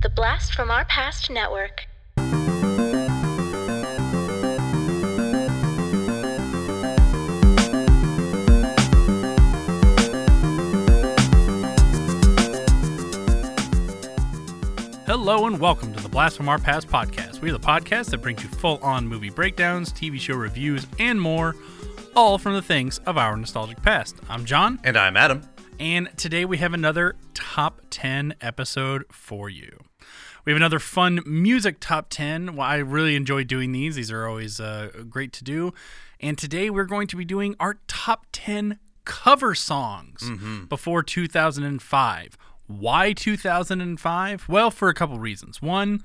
The Blast from Our Past Network. Hello and welcome to the Blast from Our Past podcast. We are the podcast that brings you full on movie breakdowns, TV show reviews, and more, all from the things of our nostalgic past. I'm John, And I'm Adam. And today we have another top 10 episode for you. We have another fun music top 10. Well, I really enjoy doing these, these are always uh, great to do. And today we're going to be doing our top 10 cover songs before 2005. Why 2005? Well, for a couple reasons. One,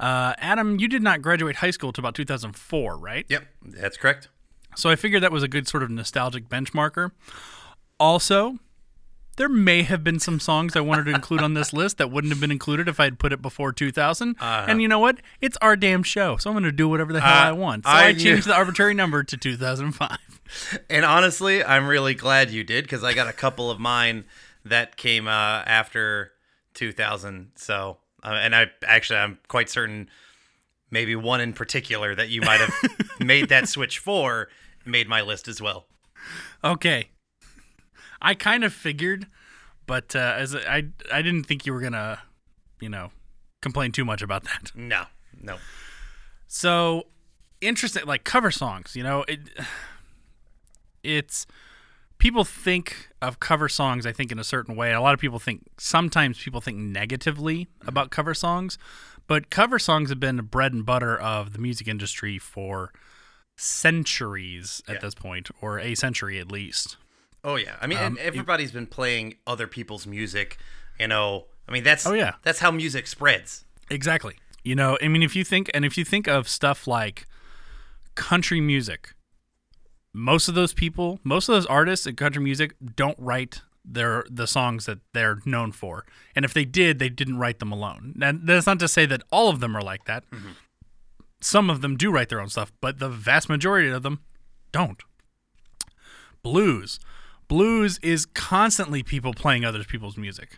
uh, Adam, you did not graduate high school until about 2004, right? Yep, that's correct. So I figured that was a good sort of nostalgic benchmarker. Also, there may have been some songs I wanted to include on this list that wouldn't have been included if I had put it before 2000. And you know what? It's our damn show, so I'm going to do whatever the hell Uh, I want. So I, I- changed the arbitrary number to 2005. And honestly, I'm really glad you did because I got a couple of mine that came uh, after 2000. So, uh, and I actually, I'm quite certain maybe one in particular that you might have made that switch for made my list as well. Okay. I kind of figured, but uh, as a- I I didn't think you were going to, you know, complain too much about that. No, no. So interesting, like cover songs. You know, it it's people think of cover songs. I think in a certain way. A lot of people think sometimes people think negatively about cover songs, but cover songs have been the bread and butter of the music industry for centuries at Yeah. this point, or a century at least. Oh yeah, I mean, Um, and everybody's been playing other people's music. You know, I mean, that's Oh, yeah. that's how music spreads. Exactly. You know, I mean, if you think, and if you think of stuff like country music, most of those people, most of those artists in country music don't write their the songs that they're known for. And if they did, they didn't write them alone. Now, that's not to say that all of them are like that. Some of them do write their own stuff, but the vast majority of them don't. Blues. Blues is constantly people playing other people's music.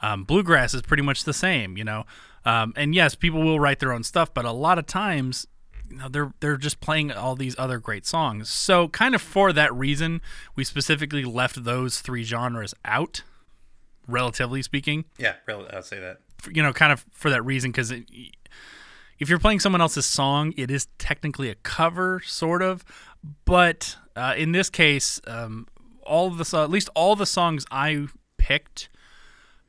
Um, bluegrass is pretty much the same, you know. Um, and yes, people will write their own stuff, but a lot of times, you know, they're they're just playing all these other great songs. So, kind of for that reason, we specifically left those three genres out, relatively speaking. Yeah, I'll say that. You know, kind of for that reason, because if you're playing someone else's song, it is technically a cover, sort of. But uh, in this case, um, all of the at least all the songs I picked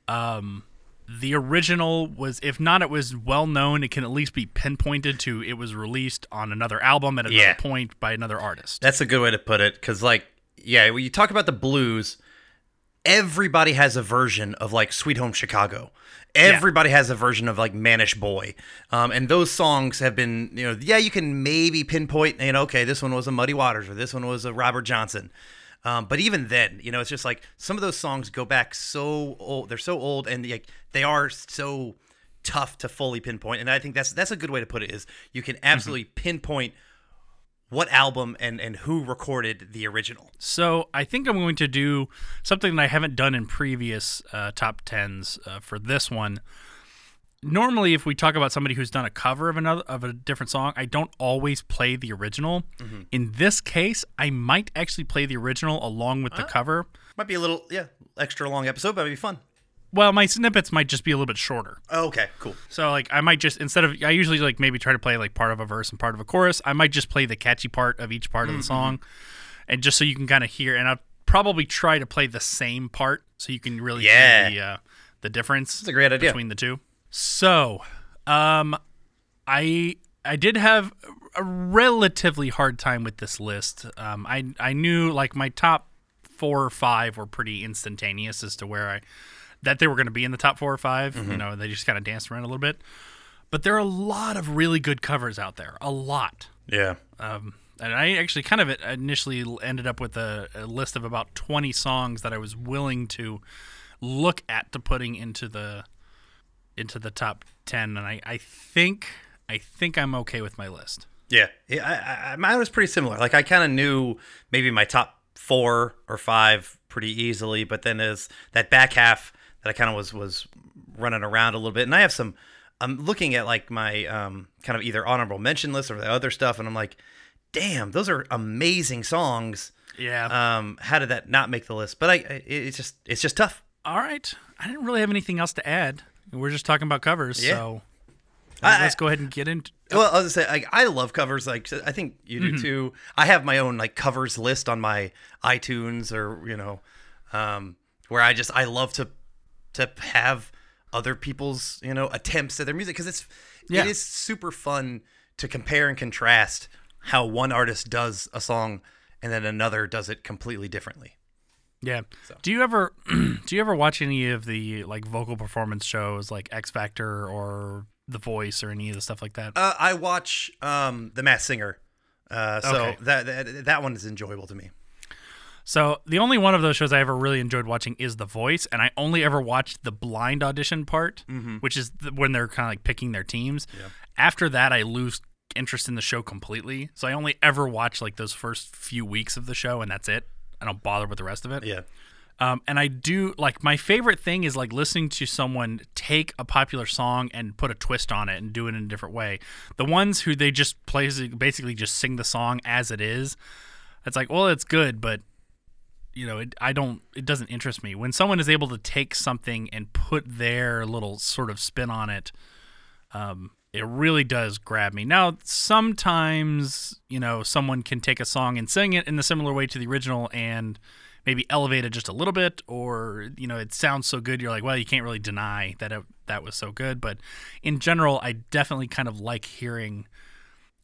um, the original was if not it was well known it can at least be pinpointed to it was released on another album at another Yeah. point by another artist That's a good way to put it. Because, like, yeah, when you talk about the blues, everybody has a version of like Sweet Home Chicago. Everybody has a version of like Manish Boy. Um, and those songs have been, you know, yeah, you can maybe pinpoint, you know, okay, this one was a Muddy Waters or this one was a Robert Johnson. Um, but even then, you know, it's just like some of those songs go back so old. They're so old and like, they are so tough to fully pinpoint. And I think that's that's a good way to put it is you can absolutely pinpoint what album and and who recorded the original. so i think i'm going to do something that i haven't done in previous uh, top 10s uh, for this one normally if we talk about somebody who's done a cover of another of a different song i don't always play the original mm-hmm. in this case i might actually play the original along with the ah. cover Might be a little yeah extra long episode, but it'd be fun. well my snippets might just be a little bit shorter Oh, okay, cool. So like I might just instead of I usually like maybe try to play like part of a verse and part of a chorus. I might just play the catchy part of each part of the mm-hmm. song, and just so you can kind of hear. And I'll probably try to play the same part so you can really Yeah. hear the uh, the difference. That's a great idea. between the two. So, um, I I did have a relatively hard time with this list. Um, I I knew like my top four or five were pretty instantaneous as to where I that they were going to be in the top four or 5 Mm-hmm. You know, they just kind of danced around a little bit. But there are a lot of really good covers out there. A lot. Yeah. Um, and I actually kind of initially ended up with a, a list of about 20 songs that I was willing to look at to putting into the into the top 10 and I, I think I think I'm okay with my list. Yeah. Yeah. I, I, mine was pretty similar. Like I kind of knew maybe my top four or five pretty easily, but then as that back half that I kind of was was running around a little bit, and I have some. I'm looking at like my um, kind of either honorable mention list or the other stuff, and I'm like, damn, those are amazing songs. Yeah. Um, how did that not make the list? But I, I it's just it's just tough. All right. I didn't really have anything else to add. We're just talking about covers, Yeah. so I- let's go ahead and get into. Well, I was gonna say like I love covers. Like I think you do too. I have my own like covers list on my iTunes or you know, um, where I just I love to to have other people's you know attempts at their music because it's Yeah. it is super fun to compare and contrast how one artist does a song and then another does it completely differently. Yeah. Do you ever do you ever watch any of the like vocal performance shows like X Factor or The Voice or any of the stuff like that? Uh, I watch um, the Masked Singer, uh, so Okay. that, that that one is enjoyable to me. So the only one of those shows I ever really enjoyed watching is The Voice, and I only ever watched the blind audition part, which is th- when they're kind of like picking their teams. After that, I lose interest in the show completely. So I only ever watch like those first few weeks of the show, and that's it. I don't bother with the rest of it. Yeah. Um, and I do like my favorite thing is like listening to someone take a popular song and put a twist on it and do it in a different way. The ones who they just play basically just sing the song as it is. It's like, well, it's good, but you know, it, I don't. It doesn't interest me when someone is able to take something and put their little sort of spin on it. Um, it really does grab me. Now, sometimes you know, someone can take a song and sing it in a similar way to the original and maybe elevate it just a little bit, or you know, it sounds so good you're like, well, you can't really deny that it, that was so good. But in general, I definitely kind of like hearing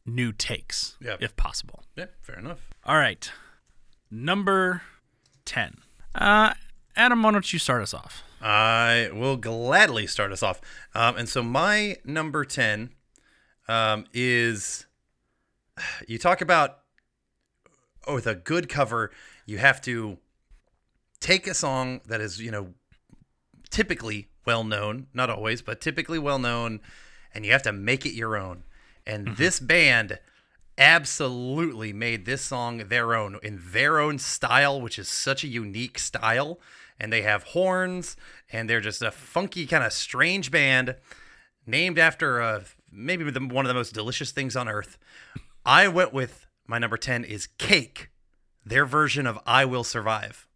new takes, Yeah. if possible. Yeah. Fair enough. All right. Number 10. Uh, Adam, why don't you start us off? I will gladly start us off. Um, and so my number 10 um, is you talk about oh, with a good cover, you have to take a song that is, you know, typically well known, not always, but typically well known, and you have to make it your own. And this band absolutely made this song their own in their own style, which is such a unique style. And they have horns, and they're just a funky, kind of strange band named after uh, maybe the, one of the most delicious things on earth. I went with my number 10 is Cake, their version of I Will Survive.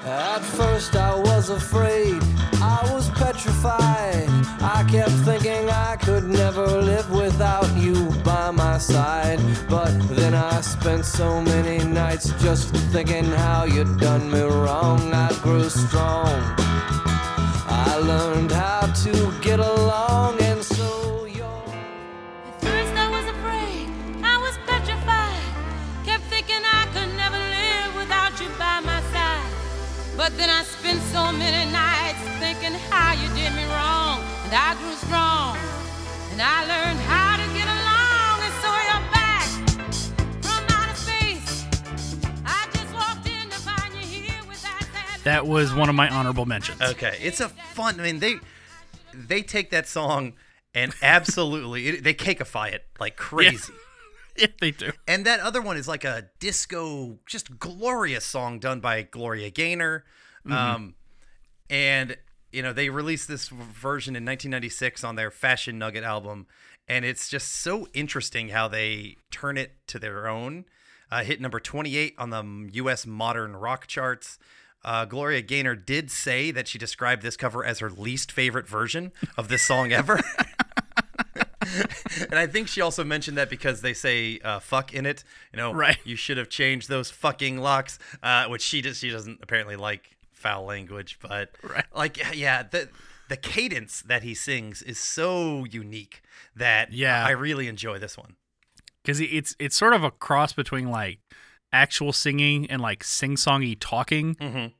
At first I was afraid, I was petrified. I kept thinking I could never live my side. But then I spent so many nights just thinking how you'd done me wrong. I grew strong. I learned how to get along, and so you're. At first I was afraid, I was petrified. Kept thinking I could never live without you by my side. But then I spent so many nights thinking how you did me wrong. And I grew strong. And I learned how that was one of my honorable mentions. Okay, it's a fun. I mean, they they take that song and absolutely it, they cakeify it like crazy. yeah, they do. And that other one is like a disco, just glorious song done by Gloria Gaynor. Um, and you know they released this version in 1996 on their Fashion Nugget album, and it's just so interesting how they turn it to their own. Uh, hit number 28 on the U.S. modern rock charts. Uh, Gloria Gaynor did say that she described this cover as her least favorite version of this song ever. and I think she also mentioned that because they say uh, "fuck" in it. You know, Right. You should have changed those fucking locks, uh, which she does. She doesn't apparently like foul language, but Right. like, yeah, the the cadence that he sings is so unique that Yeah. I really enjoy this one. Because it's it's sort of a cross between like actual singing and like sing songy talking. Mhm.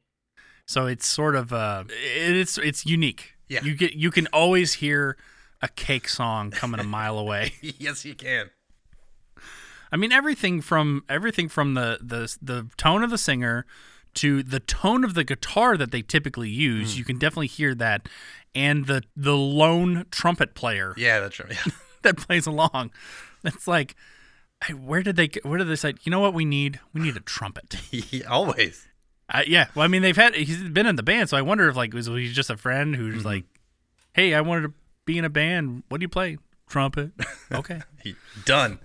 So it's sort of uh, it's it's unique. Yeah. you get you can always hear a cake song coming a mile away. yes, you can. I mean everything from everything from the the the tone of the singer to the tone of the guitar that they typically use. You can definitely hear that, and the the lone trumpet player Yeah, that's right. that plays along. It's like, where did they where did they say? You know what we need? We need a trumpet. Always. Uh, yeah. Well, I mean, they've had he's been in the band, so I wonder if like was he just a friend who's like Hey, I wanted to be in a band. What do you play? Trumpet. Okay. Done.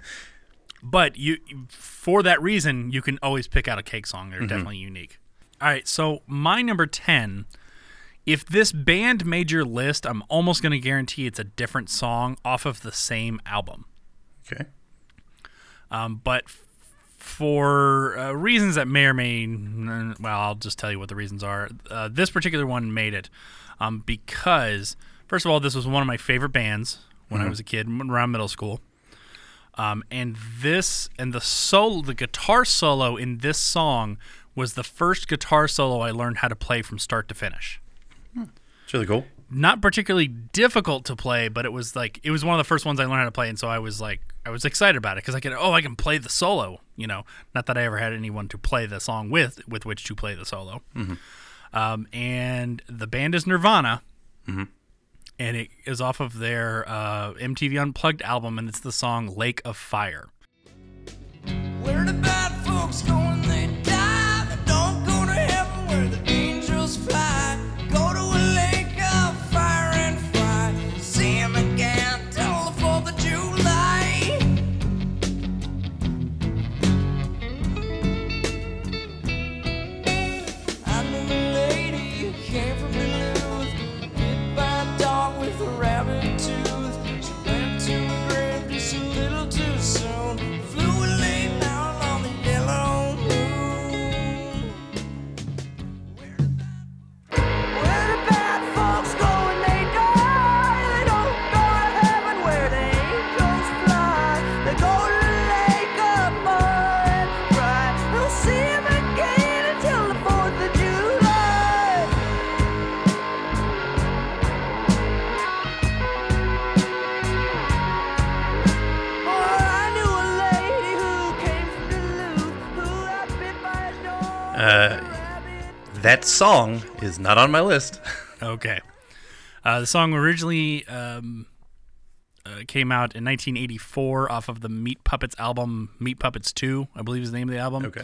but you for that reason you can always pick out a cake song they're definitely unique all right so my number 10 if this band made your list i'm almost going to guarantee it's a different song off of the same album Okay. Um, but f- for uh, reasons that may or may well i'll just tell you what the reasons are uh, this particular one made it um, because first of all this was one of my favorite bands when i was a kid around middle school um, and this and the solo, the guitar solo in this song was the first guitar solo I learned how to play from start to finish. It's really cool. Not particularly difficult to play, but it was like it was one of the first ones I learned how to play, and so I was like I was excited about it because I could oh I can play the solo, you know. Not that I ever had anyone to play the song with with which to play the solo. Um, and the band is Nirvana, and it is off of their uh, MTV Unplugged album, and it's the song "Lake of Fire." Where the bad folks go That song is not on my list. Okay. Uh, the song originally um, uh, came out in 1984 off of the Meat Puppets album, Meat Puppets 2, I believe is the name of the album. Okay.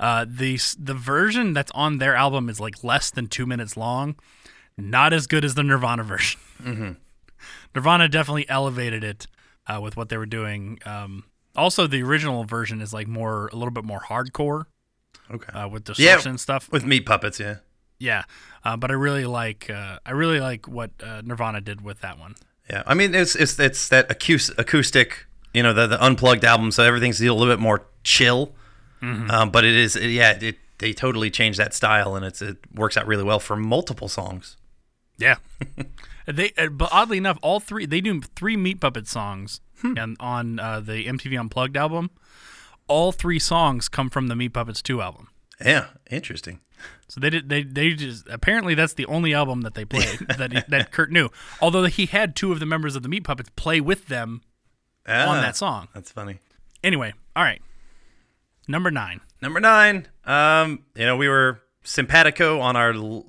Uh, the the version that's on their album is like less than two minutes long, not as good as the Nirvana version. Nirvana definitely elevated it uh, with what they were doing. Um, also, the original version is like more a little bit more hardcore Okay. uh, with Yeah. distortion and stuff. With meat puppets, yeah. Yeah, uh, but I really like uh, I really like what uh, Nirvana did with that one. Yeah, I mean it's it's it's that acoustic, you know, the the unplugged album, so everything's a little bit more chill. Um, but it is, it, yeah, it they totally changed that style, and it's it works out really well for multiple songs. Yeah, they uh, but oddly enough, all three they do three Meat Puppet songs and on uh, the MTV Unplugged album. All three songs come from the Meat Puppets two album. Yeah, interesting. So they did they they just apparently that's the only album that they played that that Kurt knew. Although he had two of the members of the Meat Puppets play with them on Ah, that song. That's funny. Anyway, all right, number nine. Number nine, um, you know, we were simpatico on our l-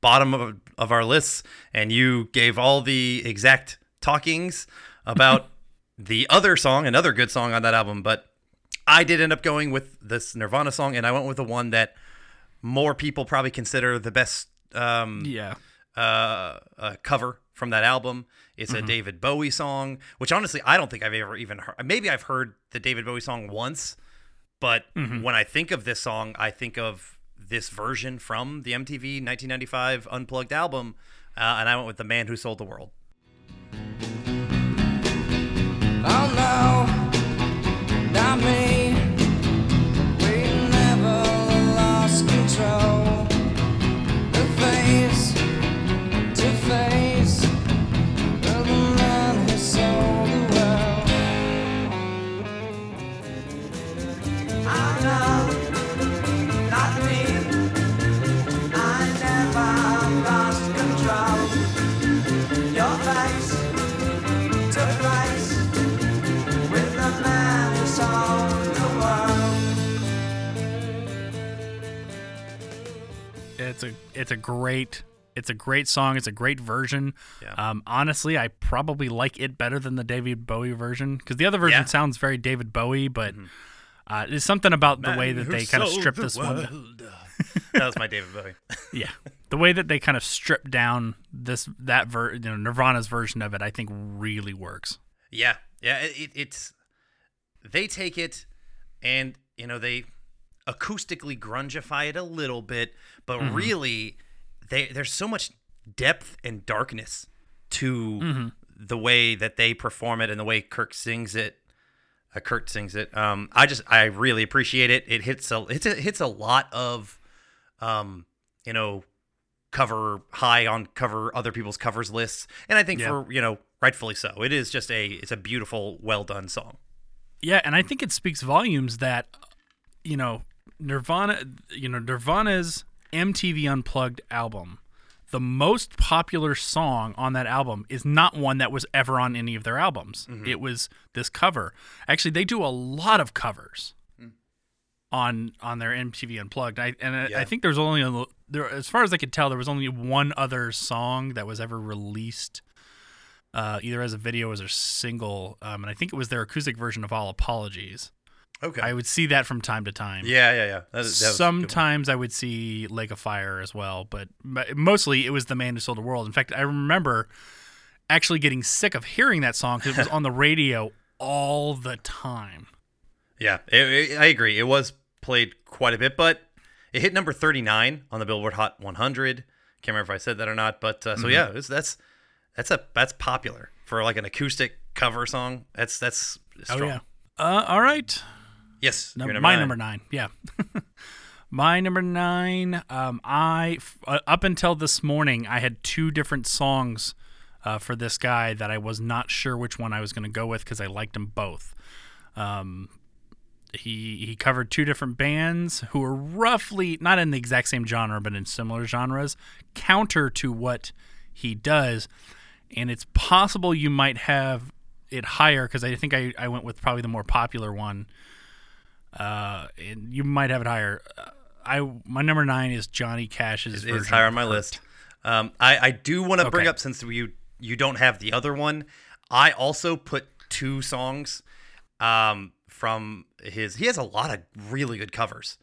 bottom of, of our lists, and you gave all the exact talkings about the other song, another good song on that album. But I did end up going with this Nirvana song, and I went with the one that more people probably consider the best um, Yeah, uh, uh, cover from that album. It's Mm-hmm. a David Bowie song, which honestly I don't think I've ever even heard. Maybe I've heard the David Bowie song once, but Mm-hmm. when I think of this song, I think of this version from the MTV 1995 Unplugged album, uh, and I went with "The Man Who Sold the World." Oh no, it's a great it's a great song. It's a great version. Yeah. Um, honestly, I probably like it better than the David Bowie version because the other version Yeah. sounds very David Bowie, but Uh, it's something about the Man way that they kind of strip the this one. that was my David Bowie. Yeah, the way that they kind of strip down this that ver- you know, Nirvana's version of it, I think really works. Yeah, yeah. It, it, it's they take it and you know they acoustically grungify it a little bit, but Mm-hmm. really they there's so much depth and darkness to Mm-hmm. the way that they perform it and the way Kirk sings it. Uh, Kurt sings it. Um, I just I really appreciate it. It hits a it's a, hits a lot of, um, you know, cover high on cover other people's covers lists, and I think Yeah. for you know rightfully so. It is just a it's a beautiful, well done song. Yeah, and I think it speaks volumes that you know Nirvana, you know Nirvana's MTV Unplugged album, the most popular song on that album is not one that was ever on any of their albums. It was this cover. Actually, they do a lot of covers on on their MTV Unplugged. I and I, I Yeah. think there's only a, there as far as I could tell there was only one other song that was ever released uh, either as a video or as a single, um, and I think it was their acoustic version of All Apologies. Okay. I would see that from time to time. yeah, yeah, yeah. That, that was a good one. Sometimes I would see Lake of Fire as well, but mostly it was The Man Who Sold the World. In fact, I remember actually getting sick of hearing that song because it was on the radio all the time. Yeah, it, it- I agree. It was played quite a bit, but it hit number 39 on the Billboard Hot 100. Can't remember if I said that or not, but uh, so yeah, it's, that's that's a that's popular for like an acoustic cover song. That's that's strong. Oh yeah. Uh, all right. Yes, Num- your my nine. number nine. Yeah. my number nine. Um, I f- uh, up until this morning, I had two different songs uh, for this guy that I was not sure which one I was going to go with because I liked them both. Um, he he covered two different bands who were roughly not in the exact same genre, but in similar genres, counter to what he does. And it's possible you might have it higher because I think I, I went with probably the more popular one uh, and you might have it higher. Uh, I my number nine is Johnny Cash's. is higher on my Hurt. list. Um, I, I do want to bring up since you you don't have the other one. I also put two songs um, from his. He has a lot of really good covers.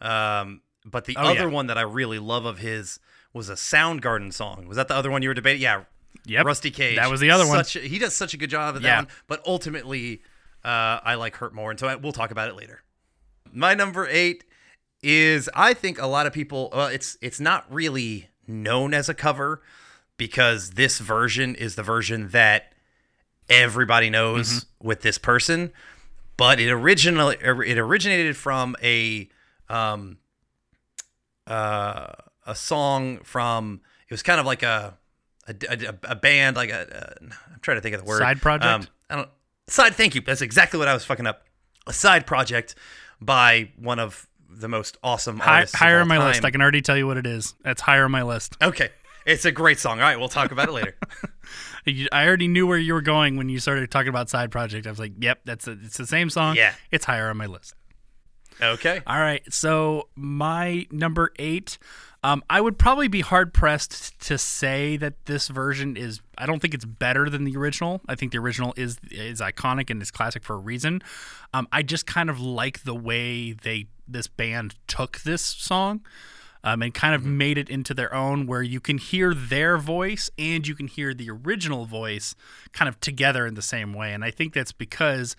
Um, but the Oh, other yeah. one that I really love of his was a Soundgarden song. Was that the other one you were debating? Yeah. Yep, Rusty Cage. that was the other one. Such a- he does such a good job of that Yeah. one. But ultimately, uh, I like Hurt more, and so I, we'll talk about it later. My number eight is I think a lot of people. Well, it's it's not really known as a cover because this version is the version that everybody knows Mm-hmm. with this person, but it originally it originated from a um uh a song from it was kind of like a a, a, a band like a, a I'm trying to think of the word Side project? Um, I don't side. Thank you. That's exactly what I was fucking up. A side project by one of the most awesome Hi, artists. higher on my list. I can already tell you what it is. It's higher on my list. Okay, it's a great song. All right, we'll talk about it later. I already knew where you were going when you started talking about side project. I was like, "Yep, that's a, it's the same song. Yeah. it's higher on my list." Okay. All right, so my number eight. Um, I would probably be hard pressed to say that this version is. I don't think it's better than the original. I think the original is is iconic and is classic for a reason. Um, I just kind of like the way they this band took this song. Um, and kind of made it into their own, where you can hear their voice and you can hear the original voice kind of together in the same way. And I think that's because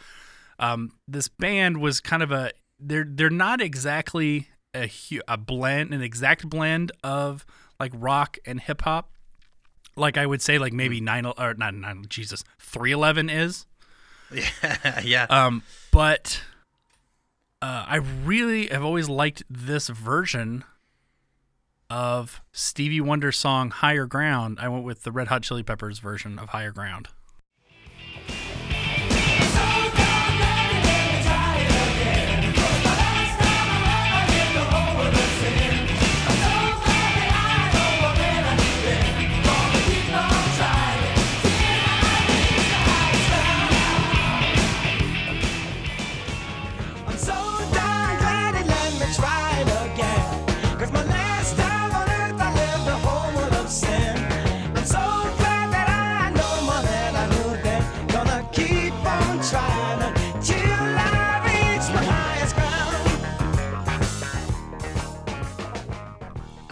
um, this band was kind of a they're they're not exactly a a blend an exact blend of like rock and hip hop like I would say like maybe nine or not nine Jesus three eleven is yeah. um but uh, I really have always liked this version of Stevie Wonder's song Higher Ground. I went with the Red Hot Chili Peppers version of Higher Ground.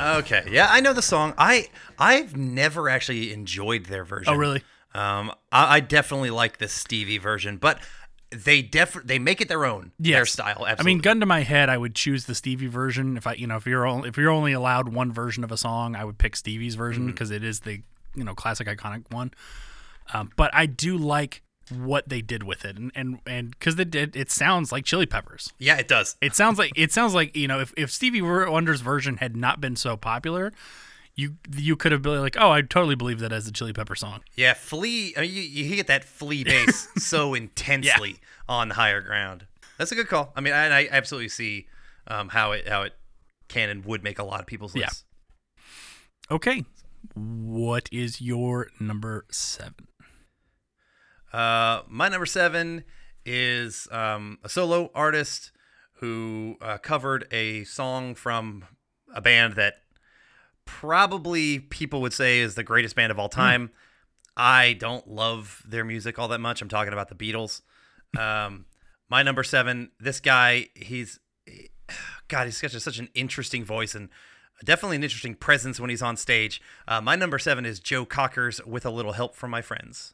Okay, yeah, I know the song. I I've never actually enjoyed their version. Oh, really? Um, I, I definitely like the Stevie version, but they def they make it their own, their style. Absolutely. I mean, gun to my head, I would choose the Stevie version. If I, you know, if you're only if you're only allowed one version of a song, I would pick Stevie's version Mm-hmm. because it is the you know classic iconic one. Um, but I do like what they did with it, and and and because they did, it sounds like Chili Peppers. yeah, it does. It sounds like it sounds like you know if, if Stevie Wonder's version had not been so popular, you you could have been like, oh, I totally believe that as a Chili Pepper song. Yeah, flea. I mean, you, you get that flea bass so intensely on higher ground. That's a good call. I mean, I, I absolutely see um, how it how it can and would make a lot of people's Yeah. Okay, what is your number seven? Uh, my number seven is um, a solo artist who uh, covered a song from a band that probably people would say is the greatest band of all time. I don't love their music all that much. I'm talking about the Beatles. Um, my number seven, this guy, he's God, he's a, such an interesting voice and definitely an interesting presence when he's on stage. Uh, my number seven is Joe Cocker's "With a Little Help from My Friends."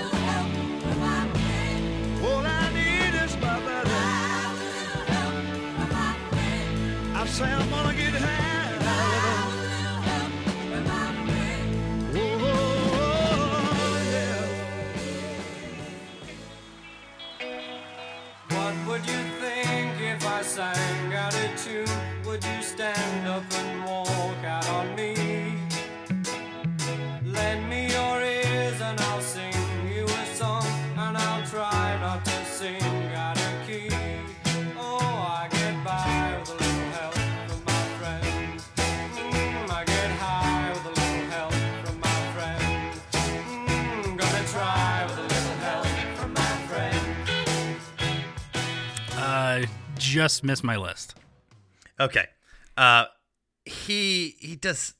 I say I'm gonna get high. What would you think if I sang out a tune? Would you stand up and walk just missed my list. Okay. Uh, he he does.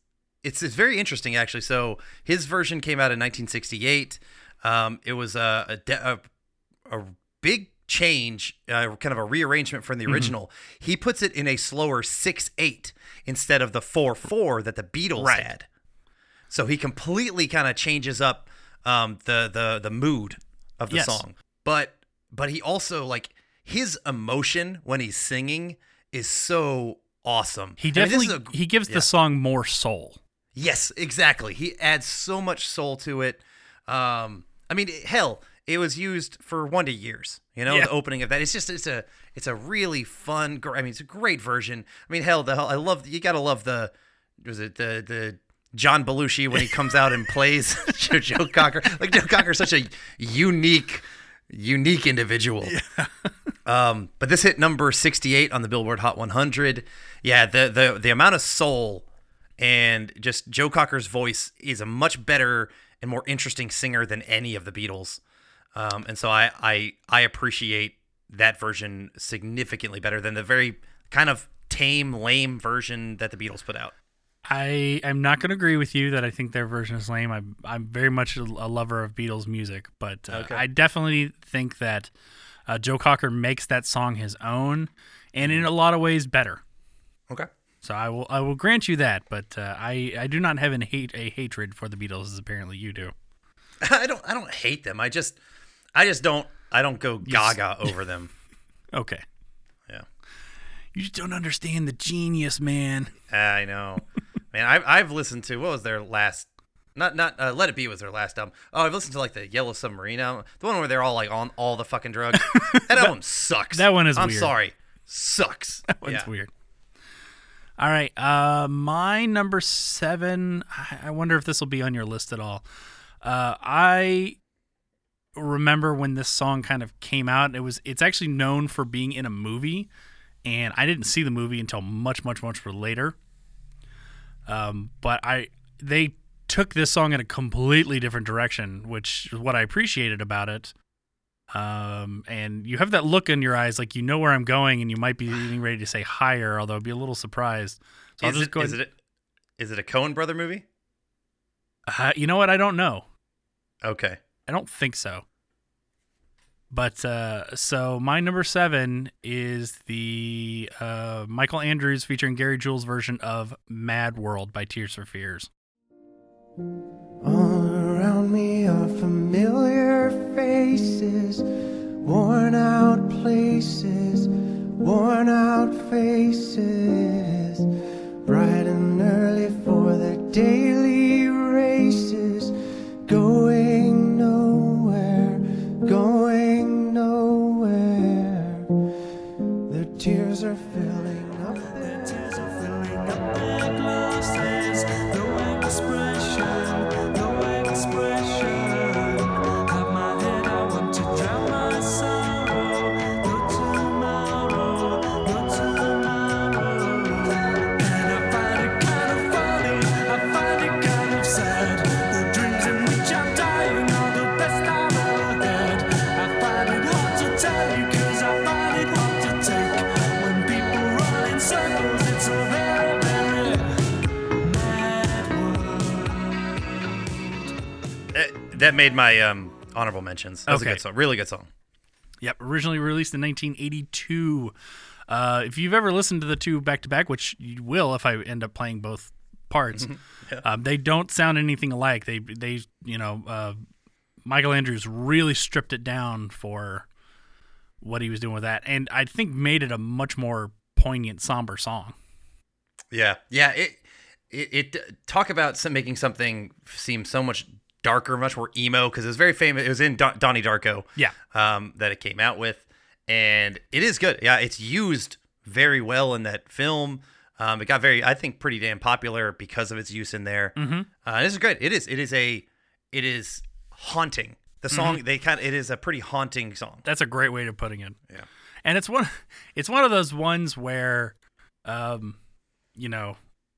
It's it's very interesting actually. So his version came out in 1968. Um, it was a a, de- a, a big change, uh, kind of a rearrangement from the original. He puts it in a slower six eight instead of the four four that the Beatles Right. had. So he completely kind of changes up um, the the the mood of the Yes. song. But but he also like his emotion when he's singing is so awesome. He I mean, definitely a- he gives yeah. the song more soul. Yes, exactly. He adds so much soul to it. Um, I mean, hell, it was used for Wonder Years. You know, Yeah. the opening of that. It's just it's a it's a really fun. gr- I mean, it's a great version. I mean, hell, the hell, I love you. Got to love the was it the the John Belushi when he comes out and plays Joe, Joe Cocker. Like Joe Cocker's such a unique unique individual. Um, but this hit number 68 on the Billboard Hot 100. Yeah, the the the amount of soul and just Joe Cocker's voice is a much better and more interesting singer than any of the Beatles. Um, and so I, I I appreciate that version significantly better than the very kind of tame, lame version that the Beatles put out. I am not going to agree with you that I think their version is lame. I'm I'm very much a, lover of Beatles music, but uh, Okay. I definitely think that uh, Joe Cocker makes that song his own, and in a lot of ways better. Okay. So I will I will grant you that, but uh, I I do not have an hate a hatred for the Beatles as apparently you do. I don't I don't hate them. I just I just don't I don't go gaga over them. Okay, Yeah. you just don't understand the genius, man. I know, man. I've I've listened to what was their last, not not uh, Let It Be was their last album. Oh, I've listened to like the Yellow Submarine album, the one where they're all like on all the fucking drugs. that album sucks. that one is I'm weird. sorry, sucks. That One's yeah. weird. All right, uh, my number seven. I- I wonder if this will be on your list at all. Uh, I remember when this song kind of came out. It was it's actually known for being in a movie, and I didn't see the movie until much, much, much later. Um, but I they took this song in a completely different direction, which is what I appreciated about it. Um, and you have that look in your eyes, like you know where I'm going, and you might be getting ready to say higher, although I'd be a little surprised. So I'll is just it, go. is it a, is it a Coen brother movie? Uh, you know what? I don't know. Okay. I don't think so. But uh, so my number seven is the uh, Michael Andrews featuring Gary Jules version of Mad World by Tears for Fears. All around me are familiar faces, worn out places, worn out faces, bright and early for their daily races, going nowhere, going nowhere. Their tears are filling up their tears are filling up their glasses. Made my um, honorable mentions. That was a good song. Really good song. Yep, originally released in 1982. Uh, if you've ever listened to the two back to back, which you will if I end up playing both parts, um, they don't sound anything alike. They they you know uh, Michael Andrews really stripped it down for what he was doing with that, and I think made it a much more poignant, somber song. Yeah, yeah. It it, it talk about some, making something seem so much darker, much more emo because it was very famous. It was in Don, Donnie Darko. Yeah. um, that it came out with, and it is good. Yeah, it's used very well in that film. Um, it got very, I think, pretty damn popular because of its use in there. Mm-hmm. Uh, this is great. It is. It is a. It is haunting. The song they kind of. It is a pretty haunting song. That's a great way of putting it. Yeah. And it's one it's one of those ones where um you know,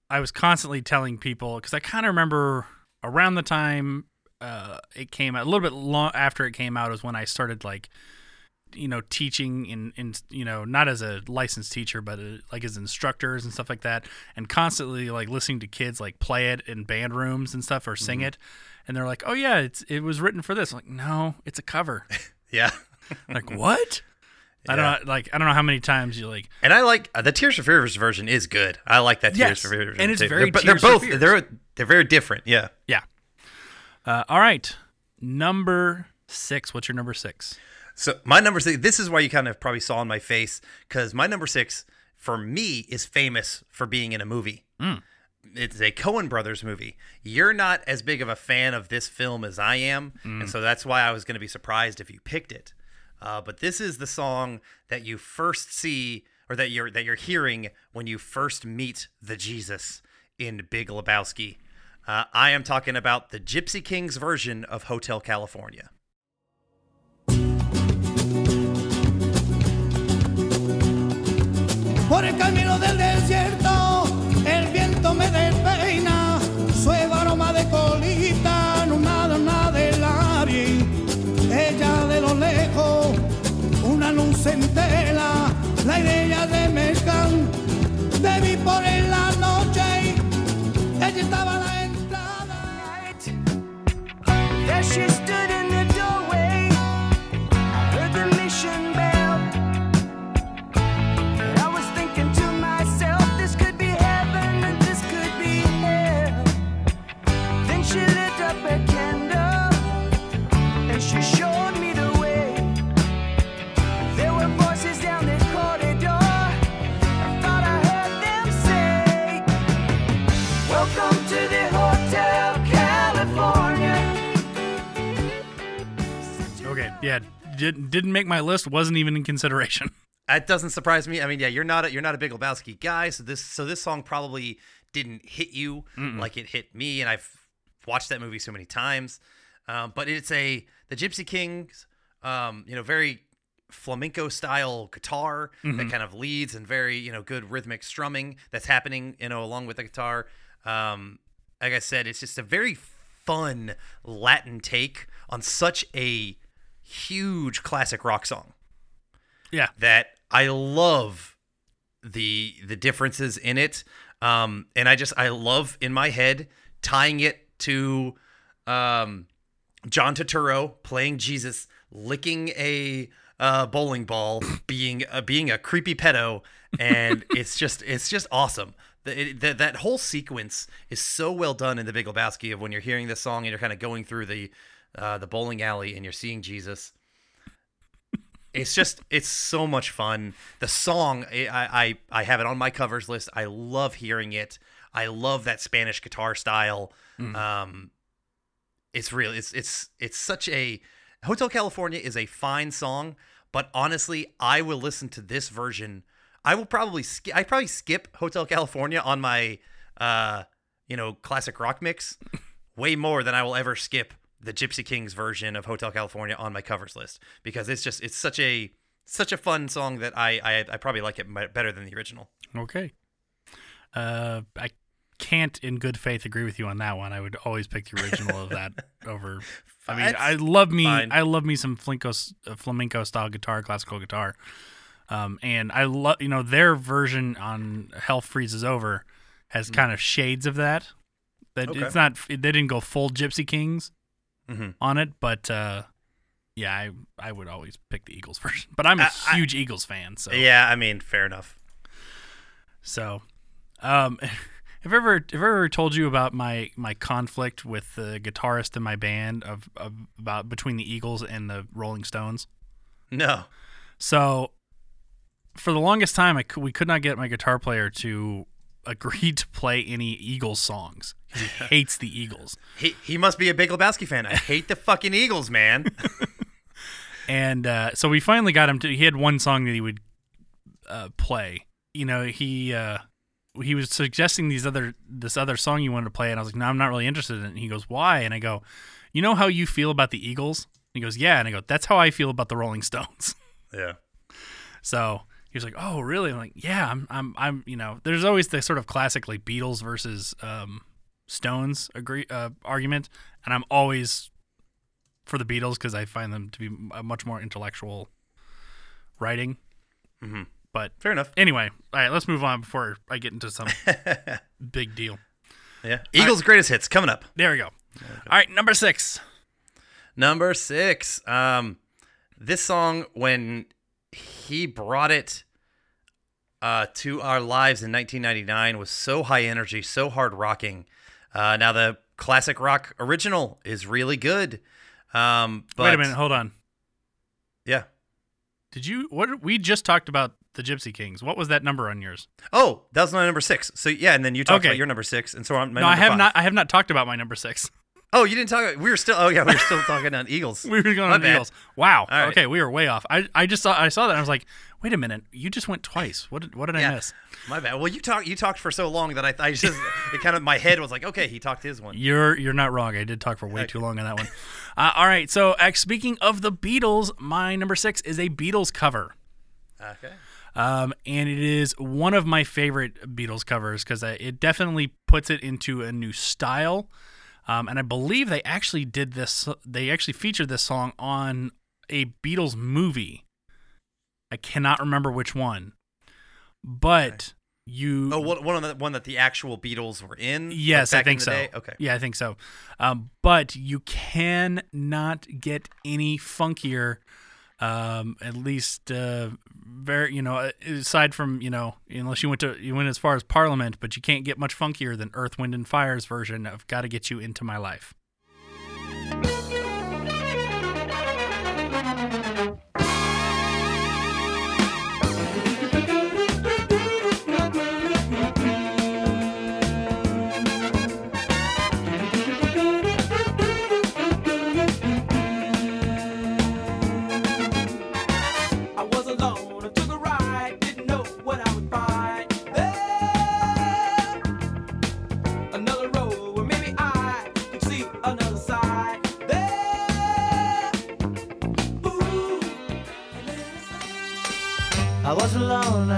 I was constantly telling people cuz I kind of remember around the time uh it came out a little bit long after it came out is when I started like you know teaching in in you know not as a licensed teacher but uh, like as instructors and stuff like that and constantly like listening to kids like play it in band rooms and stuff or sing it and they're like oh yeah it's it was written for this I'm like no it's a cover Yeah. like what I don't know, like I don't know how many times you like And I like uh, the Tears for Fears version is good. I like that Tears Yes, for Fears version. and it's too. very they're, but they're both they're they're very different. Yeah. yeah. Uh, all right, number six. What's your number six? So my number six. This is why you kind of probably saw in my face because my number six for me is famous for being in a movie. It's a Coen Brothers movie. You're not as big of a fan of this film as I am, and so that's why I was going to be surprised if you picked it. Uh, but this is the song that you first see, or that you're that you're hearing when you first meet the Jesus in Big Lebowski. Uh, I am talking about the Gypsy Kings version of Hotel California. Por el camino del desierto, el viento me despeina. Suave aroma de colita, no nada, nada de. Ella de lo lejos, una luz en There yeah, didn't didn't make my list. Wasn't even in consideration. That doesn't surprise me. I mean, yeah, you're not a, you're not a big Lebowski guy, so this so this song probably didn't hit you like it hit me, and I've watched that movie so many times. Um, but it's a the Gypsy Kings, um, you know, very flamenco style guitar that kind of leads and very you know good rhythmic strumming that's happening you know along with the guitar. Um, like I said, it's just a very fun Latin take on such a huge classic rock song Yeah. that I love the the differences in it. Um, and I just I love in my head tying it to um, John Turturro playing Jesus, licking a uh, bowling ball, being uh, being a creepy pedo, and it's just it's just awesome. The, it, the, that whole sequence is so well done in the Big Lebowski of when you're hearing this song and you're kind of going through the uh, the bowling alley and you're seeing Jesus. It's just it's so much fun. The song I, I i have it on my covers list. I love hearing it. I love that spanish guitar style. Um it's really it's it's it's such a hotel california is a fine song but honestly i will listen to this version. I will probably skip i probably skip hotel california on my uh you know classic rock mix way more than i will ever skip the Gypsy Kings version of Hotel California on my covers list because it's just it's such a such a fun song that I I, I probably like it better than the original. Okay. Uh, I can't, in good faith, agree with you on that one. I would always pick the original of that over. I mean, That's I love me, fine. I love me some flamenco, uh, flamenco style guitar, classical guitar, um, and I love you know their version on Hell Freezes Over has kind of shades of that. That Mm. Okay. it's not, they didn't go full Gypsy Kings Mhm. on it, but uh, yeah, I I would always pick the Eagles version. But I'm a I- I- huge Eagles fan, so Yeah, I mean, fair enough. So, um, have ever have ever told you about my my conflict with the guitarist in my band of, of about between the Eagles and the Rolling Stones? No. So, for the longest time, I we could not get my guitar player to agree to play any Eagles songs. He hates the Eagles. He he must be a Big Lebowski fan. I hate the fucking Eagles, man. And uh, so we finally got him to. He had one song that he would uh, play. You know, he uh, he was suggesting these other this other song you wanted to play, and I was like, no, I'm not really interested in it. And he goes, why? And I go, you know how you feel about the Eagles? And he goes, yeah. And I go, that's how I feel about the Rolling Stones. yeah. So he was like, "Oh, really?" I'm like, "Yeah, I'm, I'm, I'm." You know, there's always the sort of classic like Beatles versus um, Stones agree uh, argument, and I'm always for the Beatles because I find them to be a much more intellectual writing. Mhm. But Fair enough. anyway, all right, let's move on before I get into some big deal. Yeah. Eagles' greatest hits coming up. There we go. All right, number six. Number six. Um, this song when he brought it uh, to our lives in 1999 was so high energy, so hard rocking. Uh, now the classic rock original is really good. Um, but Wait a minute, hold on. Yeah. Did you what? We just talked about the Gypsy Kings. What was that number on yours? Oh, that was my number six. So yeah, and then you talked Okay. about your number six, and so I'm my no, I have five. not. I have not talked about my number six. Oh, you didn't talk. We were still. Oh yeah, we were still talking on Eagles. We were going My on bad. Eagles. Wow. All right. Okay, we were way off. I, I just saw I saw that and I was like, wait a minute, you just went twice. What did what did I Yeah. miss? My bad. Well, you talked. You talked for so long that I, I just it kind of my head was like, okay, he talked his one. You're you're not wrong. I did talk for way too long on that one. Uh, all right. So uh, speaking of the Beatles, my number six is a Beatles cover. Okay. Um, and it is one of my favorite Beatles covers because it definitely puts it into a new style. Um, and I believe they actually did this. They actually featured this song on a Beatles movie. I cannot remember which one, but you. oh one of the one that the actual Beatles were in. like, Yes, I think so. day? Okay. Yeah, I think so. Um, but you cannot get any funkier. Um, at least, uh, very you know, aside from you know, unless you went to you went as far as Parliament, but you can't get much funkier than Earth, Wind and Fire's version of "Got to Get You Into My Life."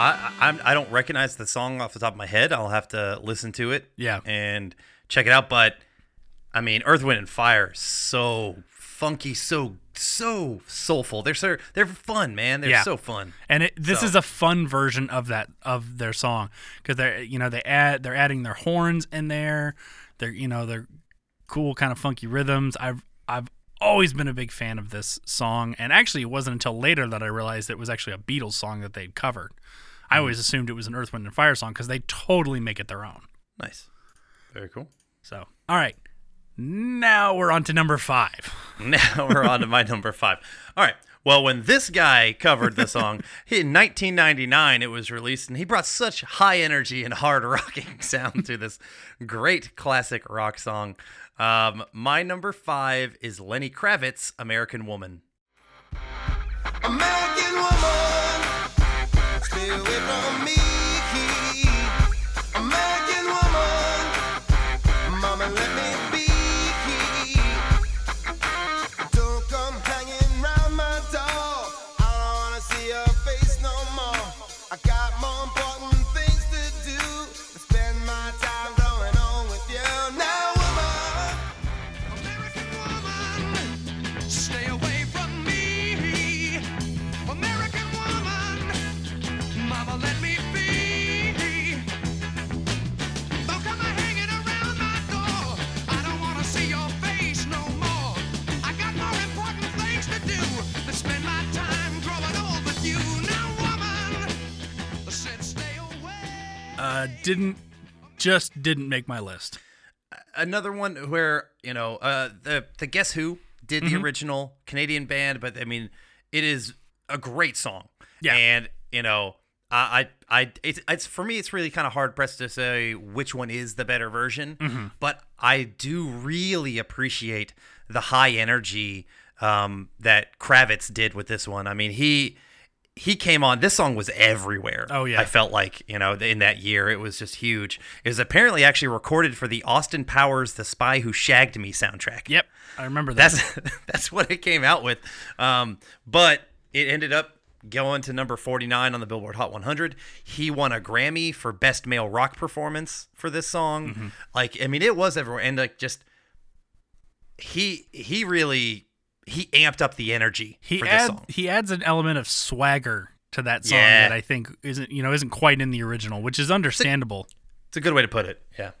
I, I I'm- I don't recognize the song off the top of my head. I'll have to listen to it. Yeah. and check it out. But I mean, Earth, Wind, and Fire, so funky, so so soulful. They're so they're fun, man. They're Yeah. so fun. and it, this So- is a fun version of that of their song because they're you know they add they're adding their horns in there they're you know they're cool kind of funky rhythms i've i've always been a big fan of this song and actually it wasn't until later that i realized it was actually a beatles song that they'd covered i always assumed it was an earth wind and fire song because they totally make it their own Nice, very cool. so all right now we're on to number five Now we're on to my number five. All right. Well, when this guy covered the song in 1999, it was released, and he brought such high energy and hard rocking sound to this great classic rock song. Um, my number five is Lenny Kravitz, "American Woman." American woman, stay away from me. Uh didn't just didn't make my list Another one where you know uh, the the Guess Who did Mm-hmm. the original Canadian band, but I mean, it is a great song. Yeah. and you know. I, I, I- it's, it's for me. It's really kind of hard pressed to say which one is the better version, Mm-hmm. but I do really appreciate the high energy um, that Kravitz did with this one. I mean, he he came on. This song was everywhere. Oh, yeah. I felt like you know in that year it was just huge. It was apparently actually recorded for the Austin Powers "The Spy Who Shagged Me" soundtrack. yep i remember that That's that's what it came out with. Um, but it ended up going to number 49 on the Billboard Hot 100. He won a Grammy for Best Male Rock Performance for this song. Mm-hmm. Like, I mean, it was everywhere, and like just he he really he amped up the energy he for this adds song. he adds an element of swagger to that song Yeah. that I think isn't you know isn't quite in the original, which is understandable. It's a good way to put it. Yeah.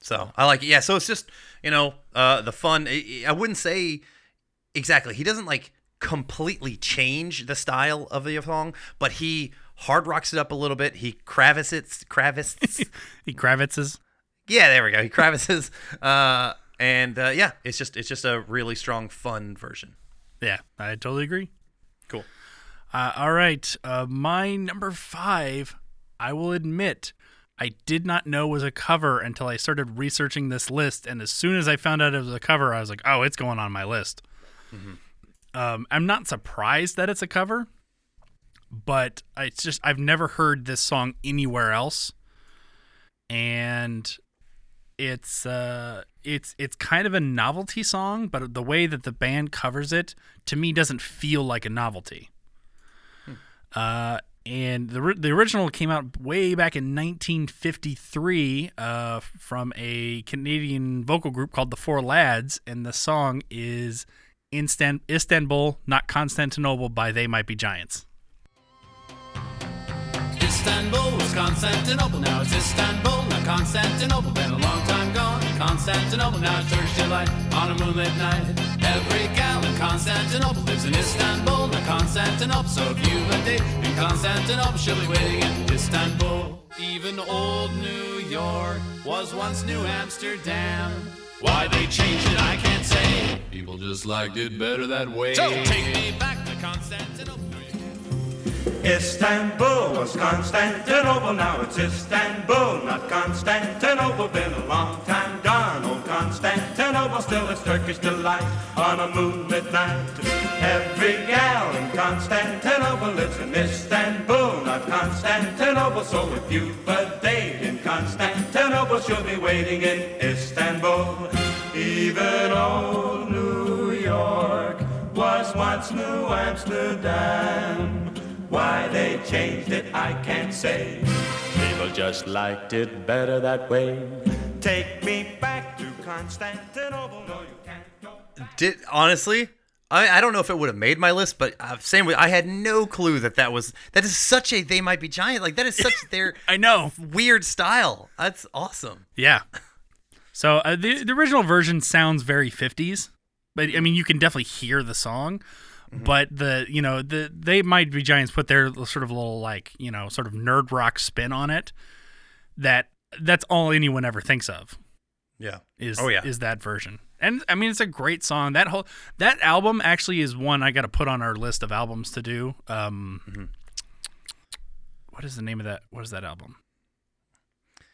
So I like it. Yeah. So it's just you know uh, the fun. I I wouldn't say exactly. He doesn't like completely change the style of the song, but he hard rocks it up a little bit. He Kravitz Kravitz. He yeah, there we go. He Kravitz's. Uh, and uh, yeah, it's just it's just a really strong, fun version. Yeah, I totally agree. Cool. Uh, all right, uh, my number five. I will admit, I did not know was a cover until I started researching this list, and as soon as I found out it was a cover, I was like, "Oh, it's going on my list." Um, I'm not surprised that it's a cover, but it's just I've never heard this song anywhere else, and it's uh it's it's kind of a novelty song, but the way that the band covers it to me doesn't feel like a novelty. Uh, and the the original came out way back in 1953 uh, from a Canadian vocal group called the Four Lads, and the song is Instan- Istanbul, not Constantinople by They Might Be Giants. Istanbul was Constantinople, now it's Istanbul, not Constantinople. Been a long time gone. Constantinople, now it's Turkish delight on a moonlit night. Every gal in Constantinople lives in Istanbul, not Constantinople. So if you've a date in Constantinople, she'll be waiting in Istanbul. Even old New York was once New Amsterdam. Why they changed it, I can't say. People just liked it better that way. So take me back to Constantinople. Istanbul was Constantinople, now it's Istanbul, not Constantinople. Been a long time gone, old Constantinople. Still it's Turkish delight on a moonlit night. Every gal in Constantinople lives in Istanbul, not Constantinople. So if you've a date in Constantinople, she'll be waiting in Istanbul. Even old New York was once New Amsterdam. Why they changed it, I can't say. People just liked it better that way. Take me back to Constantinople. No, you can't go. Did honestly, I, I don't know if it would have made my list, but uh, same with I had no clue that that was that is such a they might be giant like that is such their I know. weird style. That's awesome. Yeah. So uh, the the original version sounds very 50s, but I mean you can definitely hear the song. But the you know the they might be giants put their sort of little like you know sort of nerd rock spin on it. That that's all anyone ever thinks of Yeah. is oh yeah. is that version. And I mean it's a great song. That whole that album actually is one I got to put on our list of albums to do. Um Mm-hmm. what is the name of that what is that album?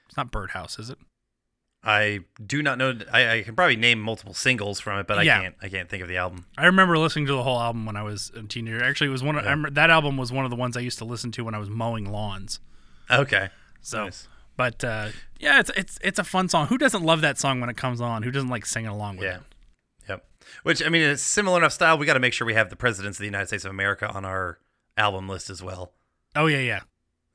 It's not Birdhouse, is it? I do not know. I, I can probably name multiple singles from it, but I Yeah. can't. I can't think of the album. I remember listening to the whole album when I was a teenager. Actually, it was one of, I remember, that album was one of the ones I used to listen to when I was mowing lawns. Okay. So, Nice. but uh, yeah, it's it's it's a fun song. Who doesn't love that song when it comes on? Who doesn't like singing along with Yeah. it? Yep. Which I mean, it's similar enough style. We got to make sure we have the presidents of the United States of America on our album list as well. Oh yeah, yeah.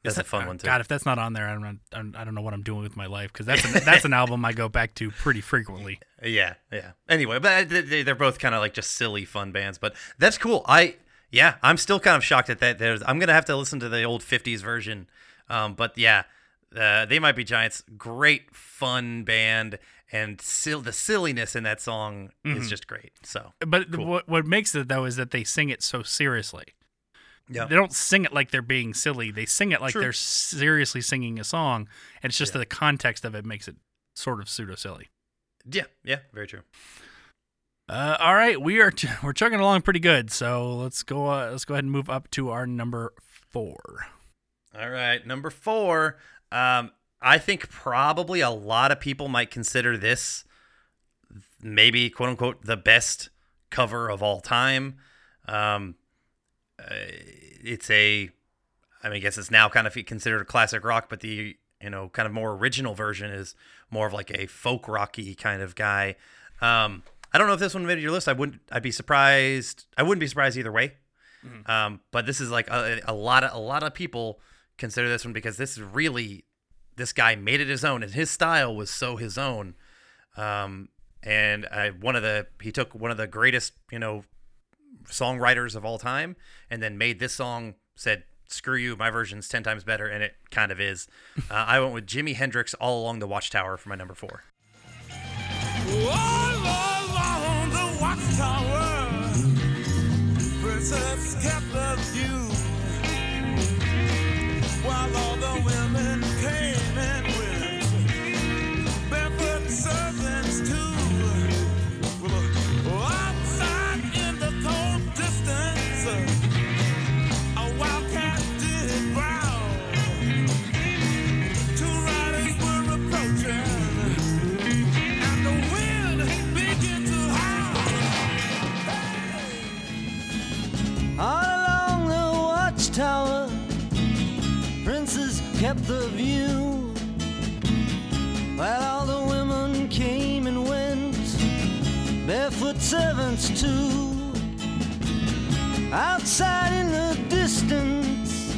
That's a fun uh, one too. God, if that's not on there, I'm not, I'm, I don't know what I'm doing with my life because that's an, that's an album I go back to pretty frequently. Yeah, yeah. Anyway, but they- they- they're both kind of like just silly, fun bands. But that's cool. I yeah, I'm still kind of shocked at that. There's I'm gonna have to listen to the old '50s version. Um, but yeah, uh, they might be giants. Great, fun band, and sil- the silliness in that song is just great. So But Cool. what what makes it though is that they sing it so seriously. Yeah, They don't sing it like they're being silly. They sing it like True. they're seriously singing a song, and it's just that the context of it makes it sort of pseudo silly. yeah, yeah. Very true. Uh, all right, we are ch- we're chugging along pretty good. So let's go. Uh, let's go ahead and move up to our number four. All right, number four. Um, I think probably a lot of people might consider this maybe quote unquote the best cover of all time. Um, it's a, I mean, I guess it's now kind of considered a classic rock, but the you know kind of more original version is more of like a folk rocky kind of guy. Um, I don't know if this one made your list. I wouldn't. I'd be surprised. I wouldn't be surprised either way. Um, but this is like a, a lot of a lot of people consider this one because this is really this guy made it his own, and his style was so his own. Um, and I, one of the he took one of the greatest you know songwriters of all time, and then made this song. Said screw you, my version's ten times better, and it kind of is. uh, I went with Jimi Hendrix all along the Watchtower for my number four. All along the watchtower, princess kept the view. While all the women kept the view. While all the women came and went, barefoot servants too. Outside in the distance,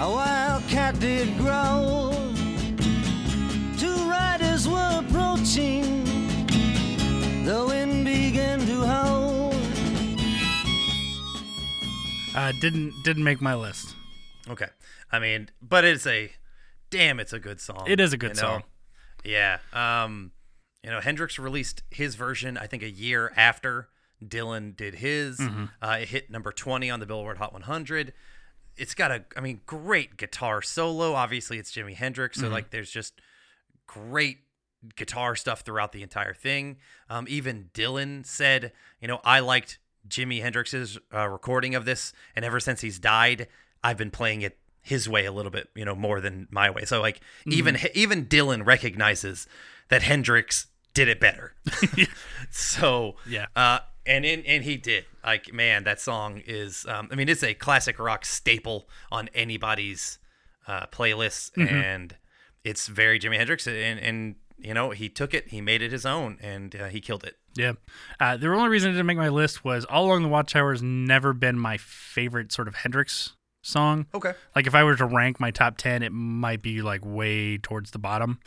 a wild cat did growl. Two riders were approaching, the wind began to howl. Uh, didn't didn't make my list. Okay. I mean, but it's a damn, it's a good song. It is a good you know? song. Yeah. Um, you know, Hendrix released his version, I think, a year after Dylan did his. Mm-hmm. Uh, it hit number 20 on the Billboard Hot 100. It's got a, I mean, great guitar solo. Obviously, it's Jimi Hendrix. Mm-hmm. So, like, there's just great guitar stuff throughout the entire thing. Um, even Dylan said, you know, I liked Jimi Hendrix's uh, recording of this, and ever since he's died, I've been playing it his way a little bit, you know, more than my way. So like even even Dylan recognizes that Hendrix did it better. so Yeah. uh, and and and he did. Like man, that song is. Um, I mean, it's a classic rock staple on anybody's uh, playlist, Mm-hmm. and it's very Jimi Hendrix. And and you know, he took it, he made it his own, and uh, he killed it. Yeah. Uh, the only reason it didn't make my list was All Along the Watchtower has never been my favorite sort of Hendrix song. Okay. Like if I were to rank my top 10, it might be like way towards the bottom.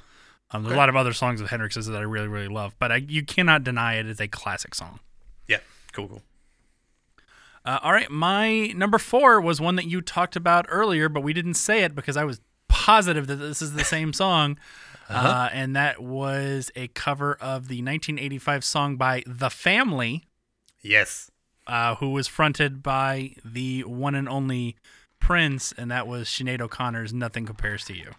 Um, there's Okay. a lot of other songs of Hendrix's that I really, really love, but I, you cannot deny it is a classic song. Yeah. Cool. Cool. Uh, all right. My number four was one that you talked about earlier, but we didn't say it because I was positive that this is the same song. uh and that was a cover of the 1985 song by The Family. Yes. uh, who was fronted by the one and only Prince, and that was Sinead O'Connor's "Nothing Compares to You."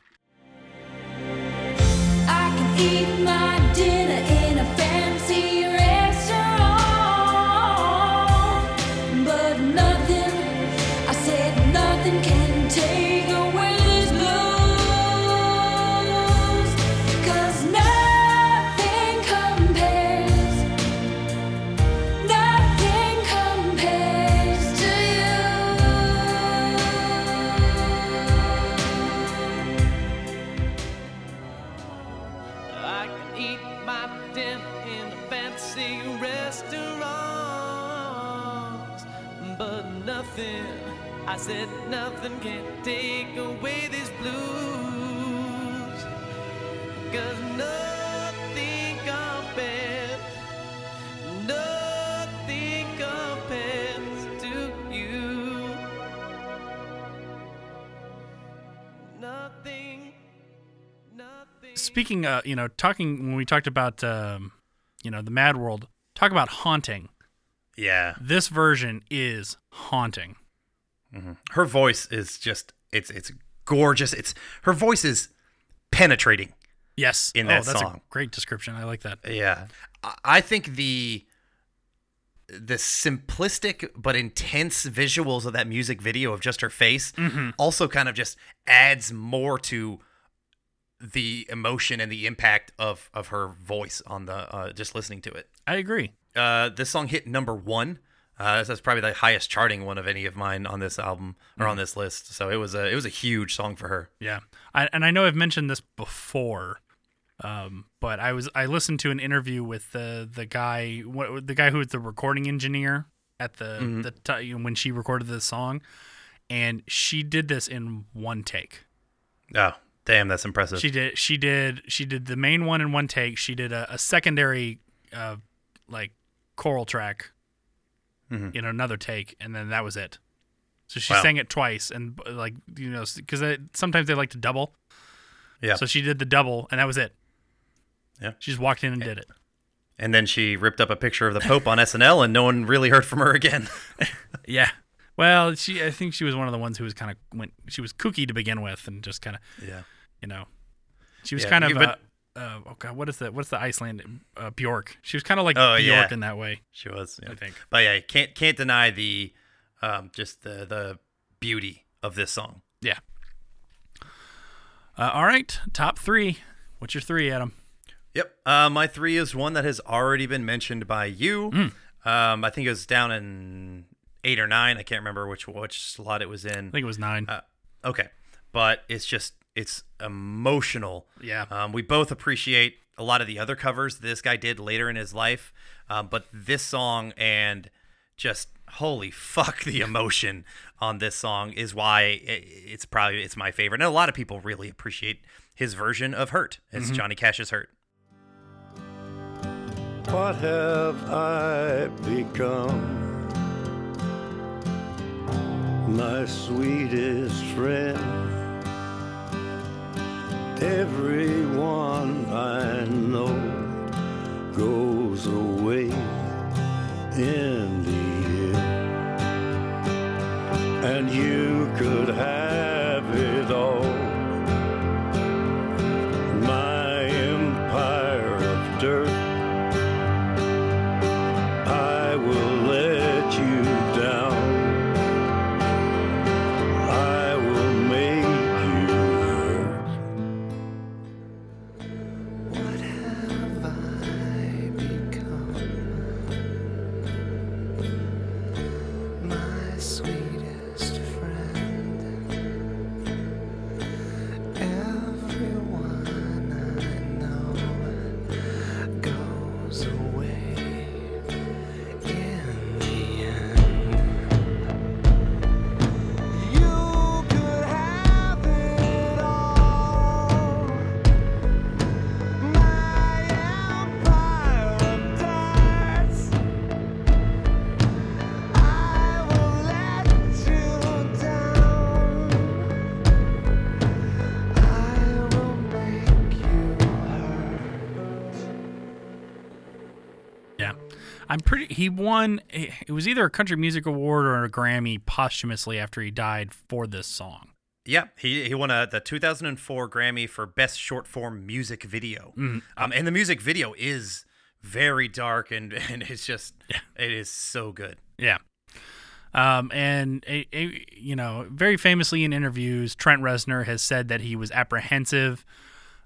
Said nothing can take away these blues. Cause nothing compares, nothing compares to you. Nothing, nothing. Speaking, uh, you know, talking when we talked about, um, you know, the Mad World, talk about haunting. Yeah. This version is haunting. Her voice is just it's it's gorgeous. It's her voice is penetrating. Yes, In oh, that that's song. a great description. I like that. Yeah. I- I think the the simplistic but intense visuals of that music video of just her face Mm-hmm. also kind of just adds more to the emotion and the impact of of her voice on the uh, just listening to it. I agree. Uh, this song hit number one. Uh, that's probably the highest charting one of any of mine on this album or Mm-hmm. on this list. So it was a it was a huge song for her. Yeah, I, and I know I've mentioned this before, um, but I was I listened to an interview with the the guy what, the guy who was the recording engineer at the Mm-hmm. the know, when she recorded this song, and she did this in one take. Oh, damn, that's impressive. She did she did she did the main one in one take. She did a, a secondary uh, like choral track Mm-hmm. in another take, and then that was it. So she Wow. sang it twice, and like you know, because sometimes they like to double. yeah. So she did the double, and that was it. Yeah. She just walked in and did it. and then she ripped up a picture of the Pope on SNL, and no one really heard from her again. Yeah. Well, she I think she was one of the ones who was kind of went. She was kooky to begin with, and just kind of yeah. you know, she was Yeah, kind of. but- uh, uh, oh god, what is the what's the Iceland uh, Bjork? She was kind of like Oh, Bjork yeah. in that way. She was, yeah. I think. But yeah, can't can't deny the um, just the the beauty of this song. Yeah. Uh, all right, top three. What's your three, Adam? Yep. Uh, my three is one that has already been mentioned by you. Hmm. Um, I think it was down in eight or nine. I can't remember which which slot it was in. I think it was nine. Uh, okay, but it's just it's emotional. Yeah. Um, we both appreciate a lot of the other covers this guy did later in his life, um, but this song and just holy fuck the emotion on this song is why i- it's probably it's my favorite. And a lot of people really appreciate his version of "Hurt." It's Johnny Cash's "Hurt." What have I become? My sweetest friend. Everyone I know goes away in the end. And you could have it all. He won. It was either a country music award or a Grammy posthumously after he died for this song. Yeah, he he won a the 2004 Grammy for best short form music video. Mhm. Um, and the music video is very dark and and it's just it is so good. Yeah. Um, and a, a, you know, very famously in interviews, Trent Reznor has said that he was apprehensive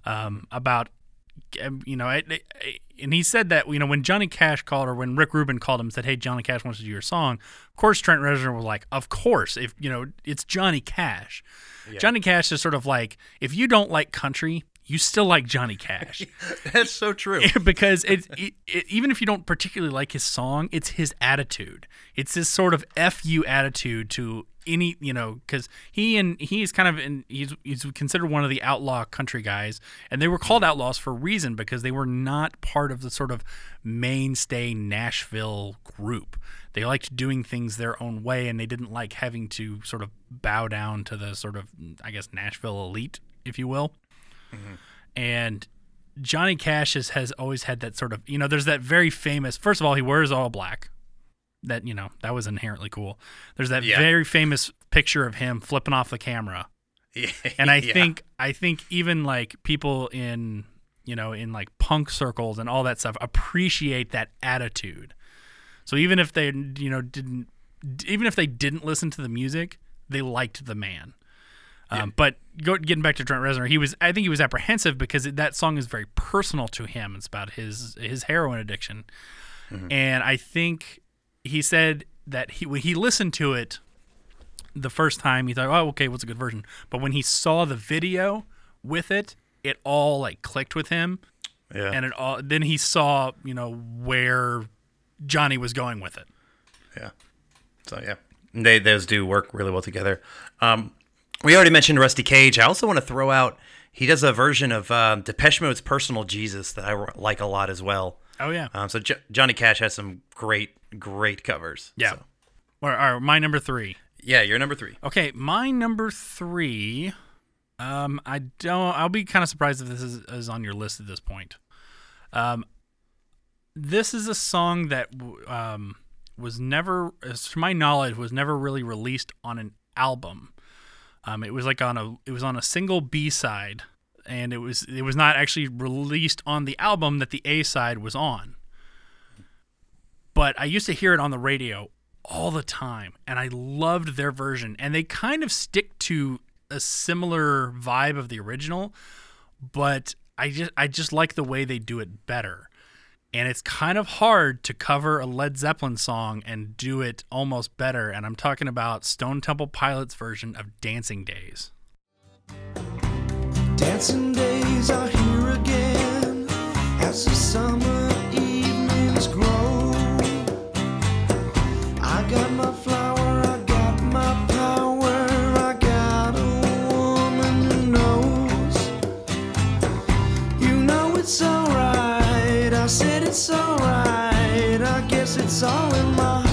um, about, Um, you know, it, it- and he said that you know when Johnny Cash called or when Rick Rubin called him and said, "Hey, Johnny Cash wants to do your song," of course Trent Reznor was like, "Of course, if you know it's Johnny Cash." Johnny Cash is sort of like if you don't like country, you still like Johnny Cash. That's so true. because it, it, it even if you don't particularly like his song, it's his attitude. It's this sort of fu attitude to any you know because he and he's kind of in he's he's considered one of the outlaw country guys and they were called outlaws for a reason because they were not part of the sort of mainstay Nashville group. They liked doing things their own way and they didn't like having to sort of bow down to the sort of I guess Nashville elite, if you will. Mm-hmm. And Johnny Cash has, has always had that sort of you know there's that very famous first of all he wears all black that you know that was inherently cool there's that Yeah. very famous picture of him flipping off the camera Yeah, and I yeah. think I think even like people in you know in like punk circles and all that stuff appreciate that attitude. So even if they you know didn't even if they didn't listen to the music, they liked the man. Um, But go, getting back to Trent Reznor, he was I think he was apprehensive because it, that song is very personal to him. It's about his his heroin addiction, and I think he said that he when he listened to it the first time he thought, oh, okay, what's a good version? But when he saw the video with it, it all like clicked with him, Yeah. and it all. Then he saw, you know, where Johnny was going with it. Yeah. So yeah, they those do work really well together. Um, we already mentioned Rusty Cage. I also want to throw out he does a version of um, Depeche Mode's "Personal Jesus" that I like a lot as well. Oh yeah, Um, so Jo- Johnny Cash has some great, great covers. yeah. So, Or, or my number three. yeah, you're number three. Okay, my number three. Um, I don't. I'll be kind of surprised if this is, is on your list at this point. Um, this is a song that um was never, as to my knowledge, was never really released on an album. Um, it was like on a, it was on a single B side, and it was it was not actually released on the album that the A side was on. But I used to hear it on the radio all the time and I loved their version and they kind of stick to a similar vibe of the original but I just I just like the way they do it better. And it's kind of hard to cover a Led Zeppelin song and do it almost better and I'm talking about Stone Temple Pilots version of Dancing Days. Dancing days are here again as the summer evenings grow. I got my flower, I got my power, I got a woman who knows. You know it's alright, I said it's alright, I guess it's all in my heart.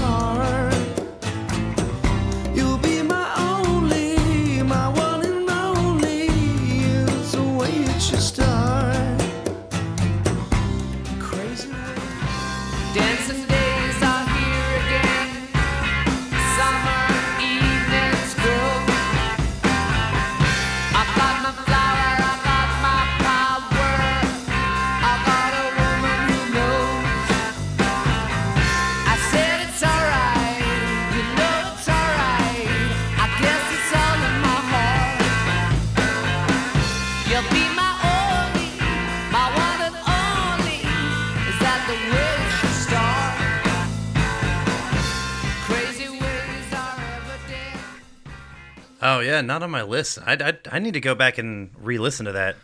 Oh yeah, not on my list. I, I, I need to go back and re-listen to that.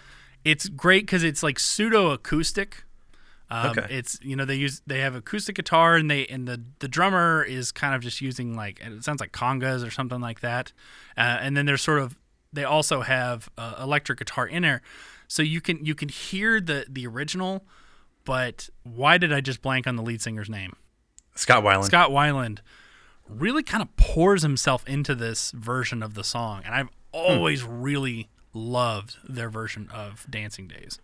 It's great because it's like pseudo acoustic. Um, Okay. It's you know they use they have acoustic guitar and they and the the drummer is kind of just using like it sounds like congas or something like that, uh, and then there's sort of they also have uh, electric guitar in there, so you can you can hear the the original, but why did I just blank on the lead singer's name? Scott Weiland. Scott Weiland really kind of pours himself into this version of the song, and I've always really loved their version of Dancing Days.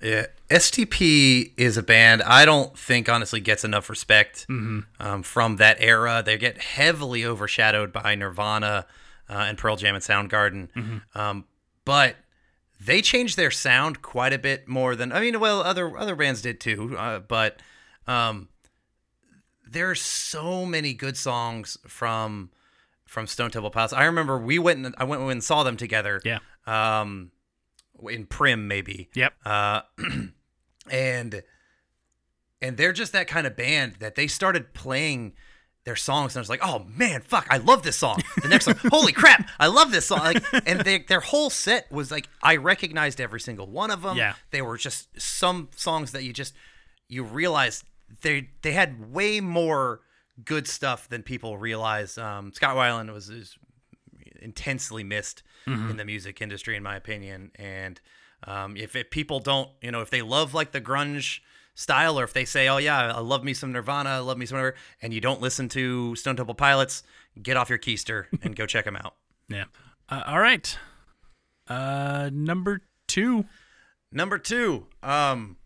Yeah, STP is a band I don't think honestly gets enough respect Mm-hmm. um, from that era. They get heavily overshadowed by Nirvana uh, and Pearl Jam and Soundgarden, Mm-hmm. um, but they changed their sound quite a bit more than I mean. Well, other other bands did too, uh, but um, there's so many good songs from from Stone Temple Pilots. I remember we went and I went and saw them together. Yeah. Um, in Prim maybe. Yep. Uh, and and they're just that kind of band that they started playing their songs and I was like, oh man, fuck, I love this song. The next song, holy crap, I love this song. Like, and they, their whole set was like, I recognized every single one of them. Yeah. they were just some songs that you just you realize they they had way more good stuff than people realize. Um, Scott Weiland was, is intensely missed Mhm. in the music industry, in my opinion. And um, if, if people don't, you know, if they love like the grunge style, or if they say, "Oh yeah, I love me some Nirvana, I love me some whatever," and you don't listen to Stone Temple Pilots, get off your keister and go check them out. Yeah. Uh, all right. Uh, number two. Number two. Um,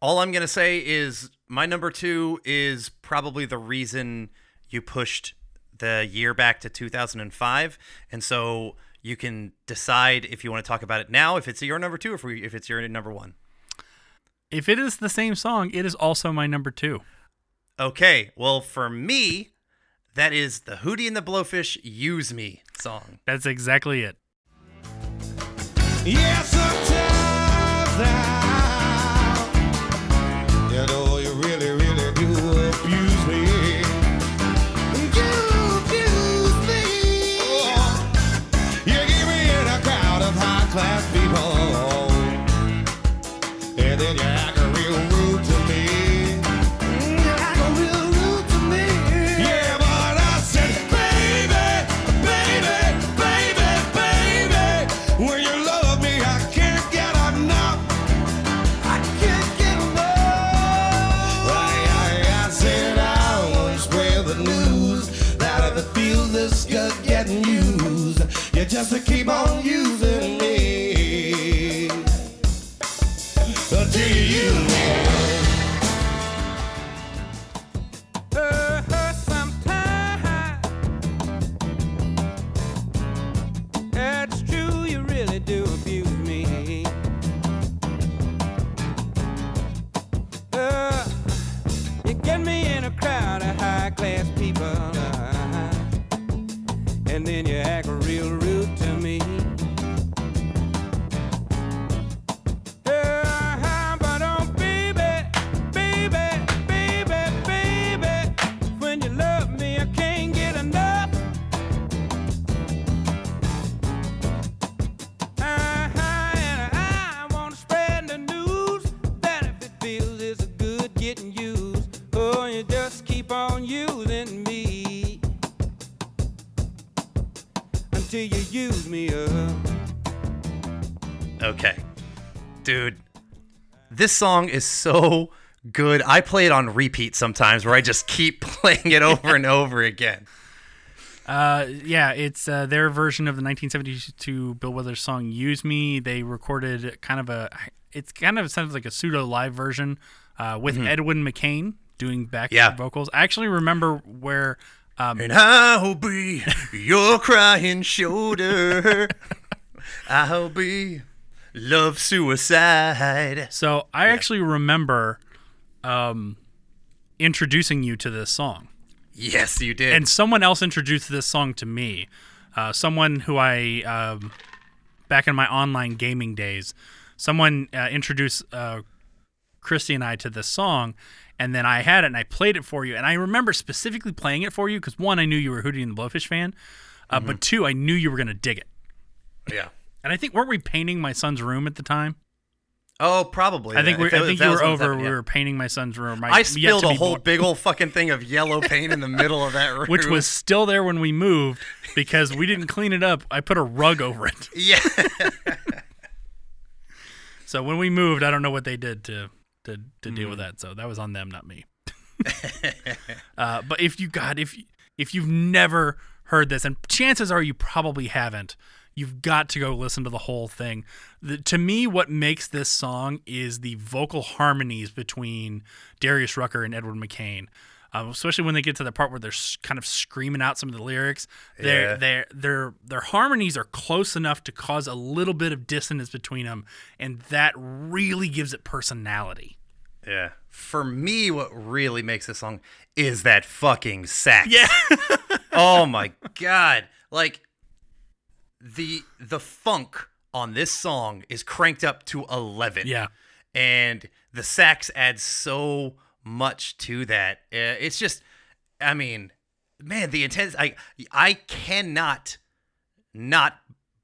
all I'm gonna say is my number two is probably the reason you pushed the year back to 2005, and so you can decide if you want to talk about it now, if it's your number two, or if, we, if it's your number one. If it is the same song, it is also my number two. Okay, well for me, that is the Hootie and the Blowfish "Use Me" song. That's exactly it. Yeah, Okay. Dude, this song is so good. I play it on repeat sometimes where I just keep playing it over and over again. Uh, yeah, it's uh, their version of the 1972 Bill Withers song "Use Me." They recorded kind of a, it's kind of sounds like a pseudo live version uh, with Mhm. Edwin McCain doing back Yeah. vocals. I actually remember where. Um, And I'll be your crying shoulder. I'll be love suicide. So I actually remember um, introducing you to this song. Yes, you did. And someone else introduced this song to me. Uh, someone who I, um, back in my online gaming days, someone uh, introduced uh, Christy and I to this song. And then I had it and I played it for you. And I remember specifically playing it for you because one, I knew you were a Hootie and the Blowfish fan. Uh, But two, I knew you were going to dig it. Yeah. And I think, weren't we painting my son's room at the time? Oh, probably. I think we, I think you were over. We were painting my son's room. My, I spilled a whole born- big old fucking thing of yellow paint in the middle of that room. which was still there when we moved because we didn't clean it up. I put a rug over it. Yeah. so when we moved, I don't know what they did to to, to deal Mm. with that. So that was on them, not me. uh, but if you got if if you've never heard this, and chances are you probably haven't, You've got to go listen to the whole thing. The, to me, what makes this song is the vocal harmonies between Darius Rucker and Edward McCain. Um, especially when they get to the part where they're s- kind of screaming out some of the lyrics, their Yeah. their their their harmonies are close enough to cause a little bit of dissonance between them, and that really gives it personality. Yeah. For me, what really makes this song is that fucking sax. Yeah. oh my god. Like the the funk on this song is cranked up to 11. Yeah. And the sax adds so much to that. Uh, It's just I mean, man, the intense I I cannot not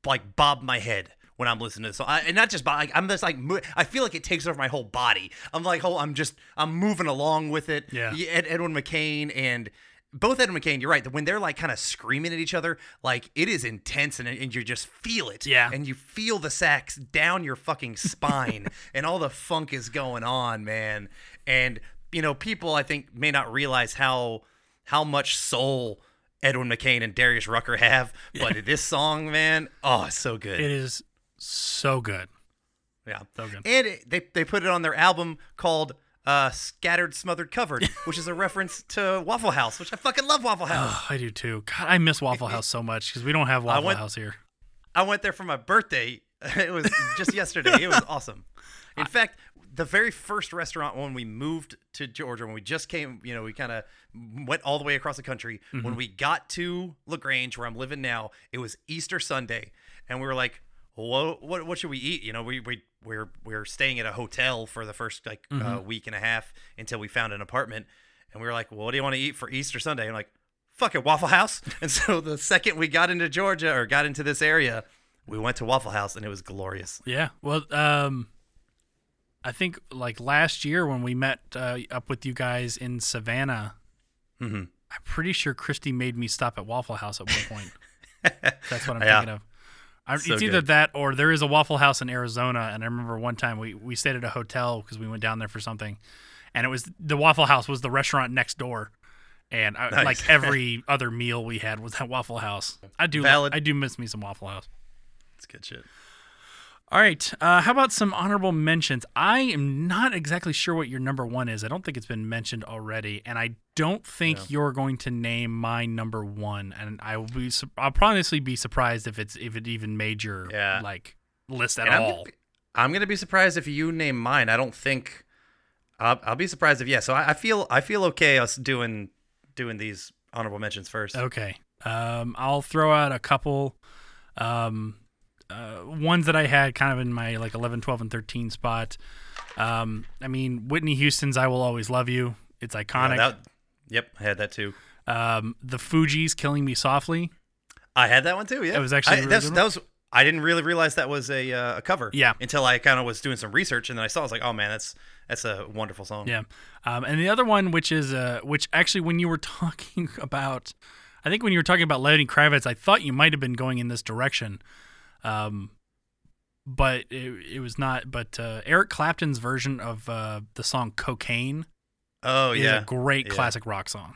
like bob my head when I'm listening to this song. I, and not just bob, like, I'm just like mo- I feel like it takes over my whole body. I'm like, oh, I'm just I'm moving along with it. Yeah. Ed, Edwin McCain and both Ed and McCain, you're right. When they're like kind of screaming at each other, like it is intense and, and you just feel it. Yeah. And you feel the sax down your fucking spine and all the funk is going on, man. And, you know, people I think may not realize how how much soul Edwin McCain and Darius Rucker have. But this song, man, oh, it's so good. It is so good. Yeah. So good. And it, they, they put it on their album called uh, Scattered, Smothered, Covered, which is a reference to Waffle House, which I fucking love Waffle House. Oh, I do too. God, I miss Waffle House so much because we don't have Waffle went- House here. I went there for my birthday. It was just yesterday. It was awesome. In fact, the very first restaurant when we moved to Georgia, when we just came, you know, we kind of went all the way across the country. When Mhm. we got to LaGrange, where I'm living now, it was Easter Sunday, and we were like, "What? What? What should we eat?" You know, we we we're we're staying at a hotel for the first like uh, Mhm. week and a half until we found an apartment, and we were like, well, "What do you want to eat for Easter Sunday?" And I'm like, "Fuck it, Waffle House." And so the second we got into Georgia or got into this area, we went to Waffle House, and it was glorious. Yeah. Well, um, I think like last year when we met uh, up with you guys in Savannah, Mhm. I'm pretty sure Christy made me stop at Waffle House at one point. That's what I'm Yeah. thinking of. I, So it's either good. that or there is a Waffle House in Arizona, and I remember one time we we stayed at a hotel because we went down there for something, and it was the Waffle House was the restaurant next door. And I, Nice. like every other meal we had was at Waffle House. I do, Valid. I do miss me some Waffle House. It's good shit. All right. Uh, how about some honorable mentions? I am not exactly sure what your number one is. I don't think it's been mentioned already, and I don't think you're going to name my number one. And I will be. I'll probably be surprised if it's if it even made your Yeah. like list at And I'm all. gonna, be, I'm gonna be surprised if you name mine. I don't think. I'll, I'll be surprised if yeah. So I, I feel I feel okay us doing doing these honorable mentions first. Okay. Um, I'll throw out a couple um, uh, ones that I had kind of in my like 11, 12, and 13 spot. Um, I mean, Whitney Houston's I Will Always Love You. It's Yeah, iconic. that- yep, I had that too. um, the Fugees Killing Me Softly. I had that one too. Yeah, It was actually I, really that was. I didn't really realize that was a uh, a cover. Yeah. Until I kind of was doing some research and then I saw. I was like, oh man, that's that's a wonderful song. Yeah. Um, and the other one, which is, uh, which actually, when you were talking about, I think when you were talking about Lenny Kravitz, I thought you might have been going in this direction. Um, but it, it was not. But uh, Eric Clapton's version of uh, the song Cocaine Oh is yeah. a great Yeah. classic rock song.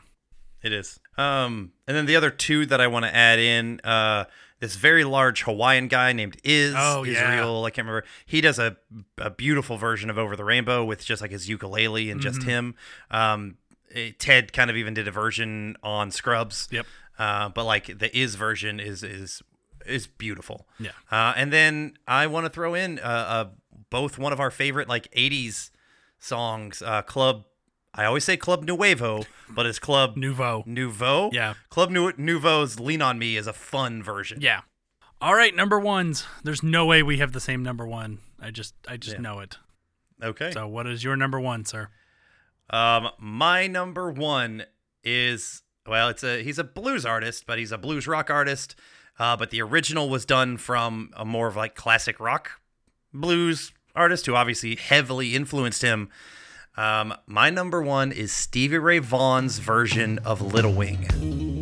It is. Um, and then the other two that I want to add in, uh, this very large Hawaiian guy named Iz Oh, yeah. Israel. I can't remember. He does a a beautiful version of Over the Rainbow with just like his ukulele and just Mhm. him. Um, eh, Ted kind of even did a version on Scrubs. Yep. Uh, but like the Iz version is is is beautiful. Yeah. Uh, and then I want to throw in uh, uh, both one of our favorite like '80s songs, uh, Club. I always say Club Nuevo, but it's Club Nouveau. Nouveau. Yeah. Club Nu- Nouveau's "Lean on Me" is a fun version. Yeah. All right, number ones. There's no way we have the same number one. I just, I just Yeah. know it. Okay. So, what is your number one, sir? Um, my number one is well, it's a he's a blues artist, but he's a blues rock artist. Uh, but the original was done from a more of like classic rock blues artist who obviously heavily influenced him. Um, my number one is Stevie Ray Vaughan's version of Little Wing.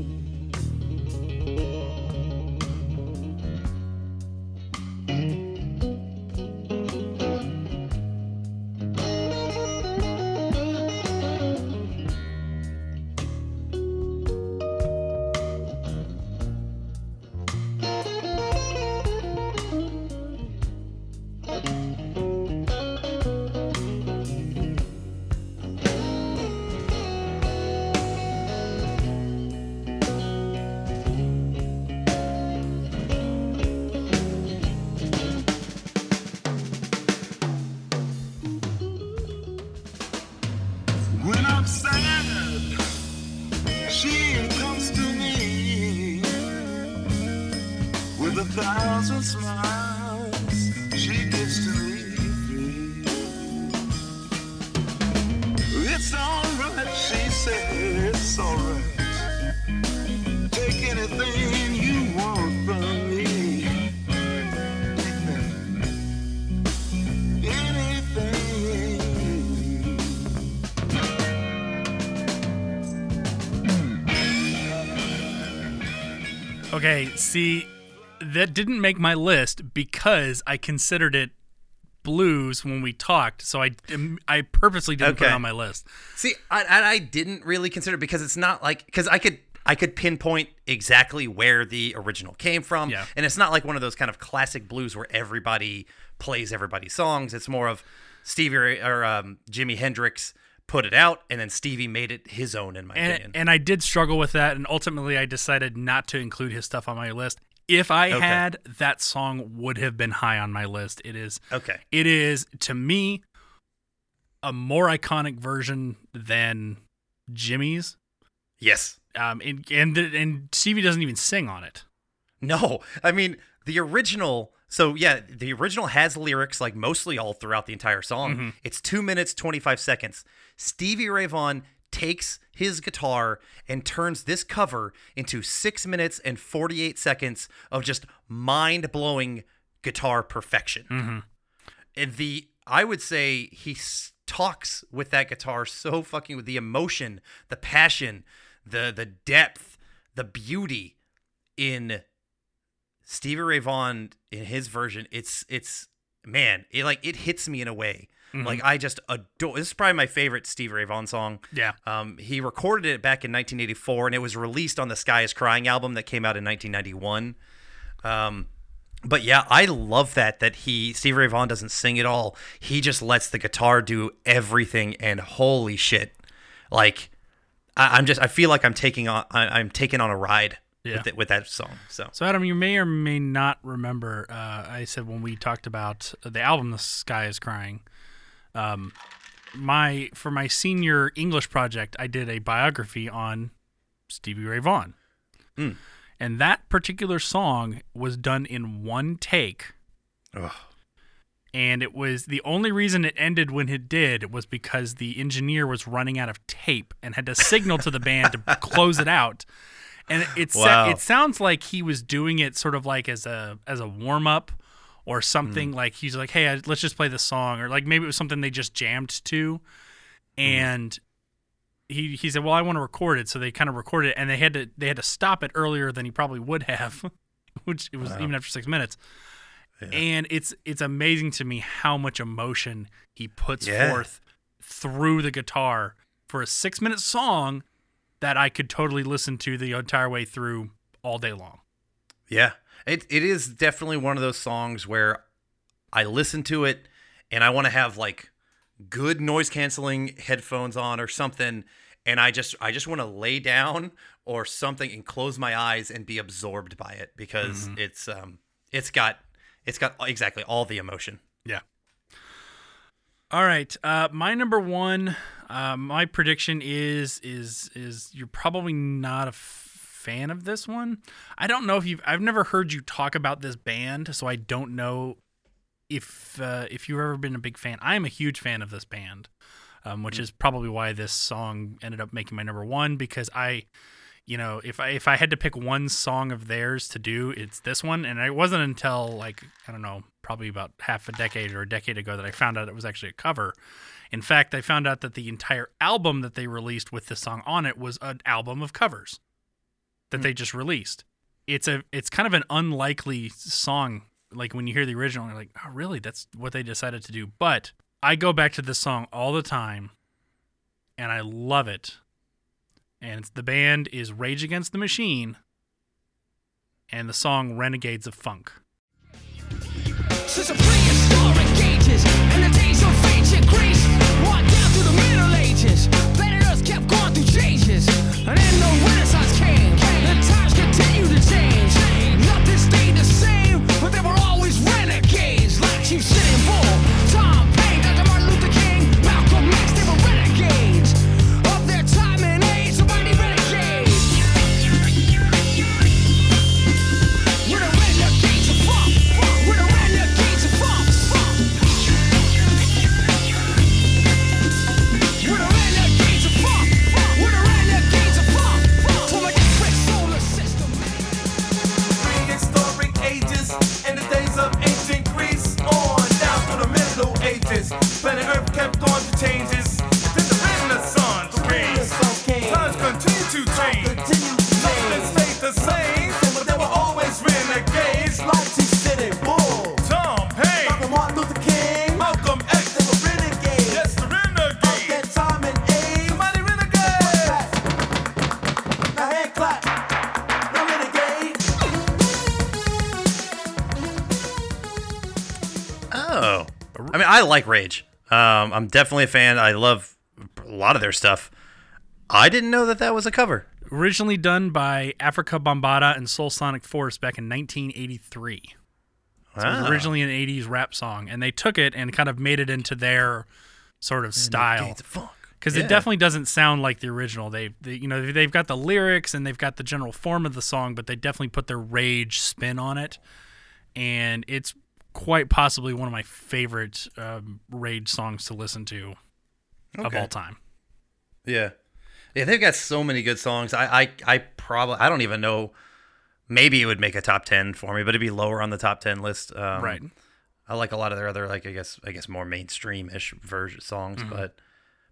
When I'm sad, she comes to me with a thousand smiles. Okay, see, that didn't make my list because I considered it blues when we talked, so I I purposely didn't put it on my list. See, I, I I didn't really consider it because it's not like because I could I could pinpoint exactly where the original came from, Yeah. and it's not like one of those kind of classic blues where everybody plays everybody's songs. It's more of Stevie or um, Jimi Hendrix put it out, and then Stevie made it his own. In my opinion, And, and I did struggle with that, and ultimately I decided not to include his stuff on my list. If I Okay. had, that song would have been high on my list. It is okay. It is to me a more iconic version than Jimi's. Yes. Um, and and and Stevie doesn't even sing on it. No, I mean the original. So yeah, the original has lyrics like mostly all throughout the entire song. Mhm. It's two minutes twenty five seconds. Stevie Ray Vaughan takes his guitar and turns this cover into six minutes and forty eight seconds of just mind blowing guitar perfection. Mhm. And the I would say he s- talks with that guitar so fucking with the emotion, the passion, the the depth, the beauty in Stevie Ray Vaughan in his version. It's it's man, it like it hits me in a way. Mhm. Like I just adore. This is probably my favorite Stevie Ray Vaughan song. Yeah. Um, he recorded it back in 1984, and it was released on the Sky Is Crying album that came out in 1991. Um, but yeah, I love that that he Stevie Ray Vaughan doesn't sing at all. He just lets the guitar do everything, and holy shit, like I, I'm just I feel like I'm taking on I, I'm taking on a ride Yeah. with, it, with that song. So So Adam, you may or may not remember. Uh, I said when we talked about the album "The Sky Is Crying," um, my for my senior English project, I did a biography on Stevie Ray Vaughan, Mm. and that particular song was done in one take. Ugh. And it was the only reason it ended when it did was because the engineer was running out of tape and had to signal to the band to close it out. And it sa- Wow. it sounds like he was doing it sort of like as a as a warm up or something. Mm. Like he's like, "Hey, I, let's just play this song," or like maybe it was something they just jammed to, mm-hmm. and he he said, "Well, I want to record it," so they kind of recorded it, and they had to they had to stop it earlier than he probably would have, which it was Wow. even after six minutes. And it's it's amazing to me how much emotion he puts Yeah. forth through the guitar for a six minute song that I could totally listen to the entire way through all day long. Yeah. It it is definitely one of those songs where I listen to it and I want to have like good noise canceling headphones on or something and I just I just want to lay down or something and close my eyes and be absorbed by it because Mhm. it's um it's got it's got exactly all the emotion. Yeah. All right. Uh, my number one, uh, my prediction is is is you're probably not a fan of this one. I don't know if you've. I've never heard you talk about this band, so I don't know if uh, if you've ever been a big fan. I am a huge fan of this band, um, which is probably why this song ended up making my number one because I. You know, if I if I had to pick one song of theirs to do, it's this one. And it wasn't until like I don't know, probably about half a decade or a decade ago that I found out it was actually a cover. In fact, I found out that the entire album that they released with this song on it was an album of covers that hmm. they just released. It's a it's kind of an unlikely song. Like when you hear the original, you're like, oh really? That's what they decided to do. But I go back to this song all the time, and I love it. And it's, the band is Rage Against the Machine, and the song Renegades of Funk. Like Rage. Um, I'm definitely a fan. I love a lot of their stuff. I didn't know that that was a cover. Originally done by Afrika Bambaataa and Soulsonic Force back in 1983. So it was Ah. originally an 80s rap song, and they took it and kind of made it into their sort of style. Because Yeah. it definitely doesn't sound like the original. They, they, you know, they've got the lyrics and they've got the general form of the song, but they definitely put their rage spin on it, and it's quite possibly one of my favorite um, rage songs to listen to of Okay. all time. Yeah, yeah, they've got so many good songs. I, I, I probably, I don't even know. Maybe it would make a top ten for me, but it'd be lower on the top ten list. Um, Right. I like a lot of their other, like I guess, I guess more mainstream-ish version songs, Mhm. but,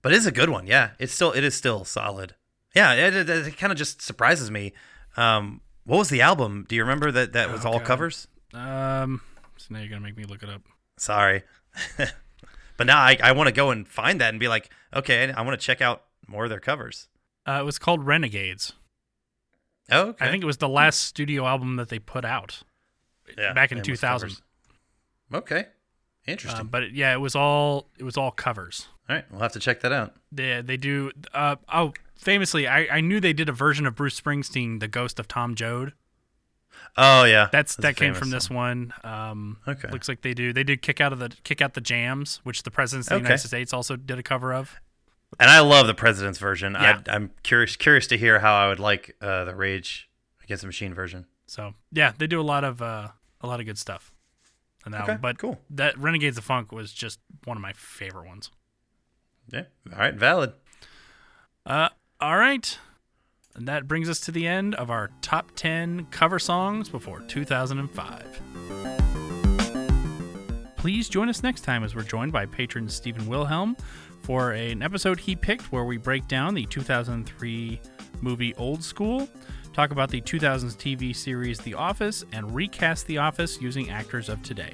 but it's a good one. Yeah, it's still, it is still solid. Yeah, it, it, it kind of just surprises me. Um, what was the album? Do you remember that that was Oh, all God. covers? Um, so now you're gonna make me look it up. Sorry. but now I, I want to go and find that and be like, okay, I want to check out more of their covers. Uh, it was called Renegades. Oh, okay. I think it was the last studio album that they put out Yeah, back in and it was 2000. Okay. Interesting. Um, but it- yeah, it was all it was all covers. All right, we'll have to check that out. They they do. Uh, oh, famously, I, I knew they did a version of Bruce Springsteen, "The Ghost of Tom Joad." Oh yeah, That's, That's that came from this one. Um, Okay. looks like they do. They did kick out of the kick out the jams, which the presidents of the Okay. United States also did a cover of. And I love the president's version. Yeah. I, I'm curious curious to hear how I would like uh, the Rage Against the Machine version. So yeah, they do a lot of uh, a lot of good stuff. on that Okay, album. But cool. That Renegades of Funk was just one of my favorite ones. Yeah. All right. Valid. Uh, all right. And that brings us to the end of our top 10 cover songs before 2005. Please join us next time as we're joined by patron Stephen Wilhelm for an episode he picked where we break down the 2003 movie Old School, talk about the 2000s TV series The Office, and recast The Office using actors of today.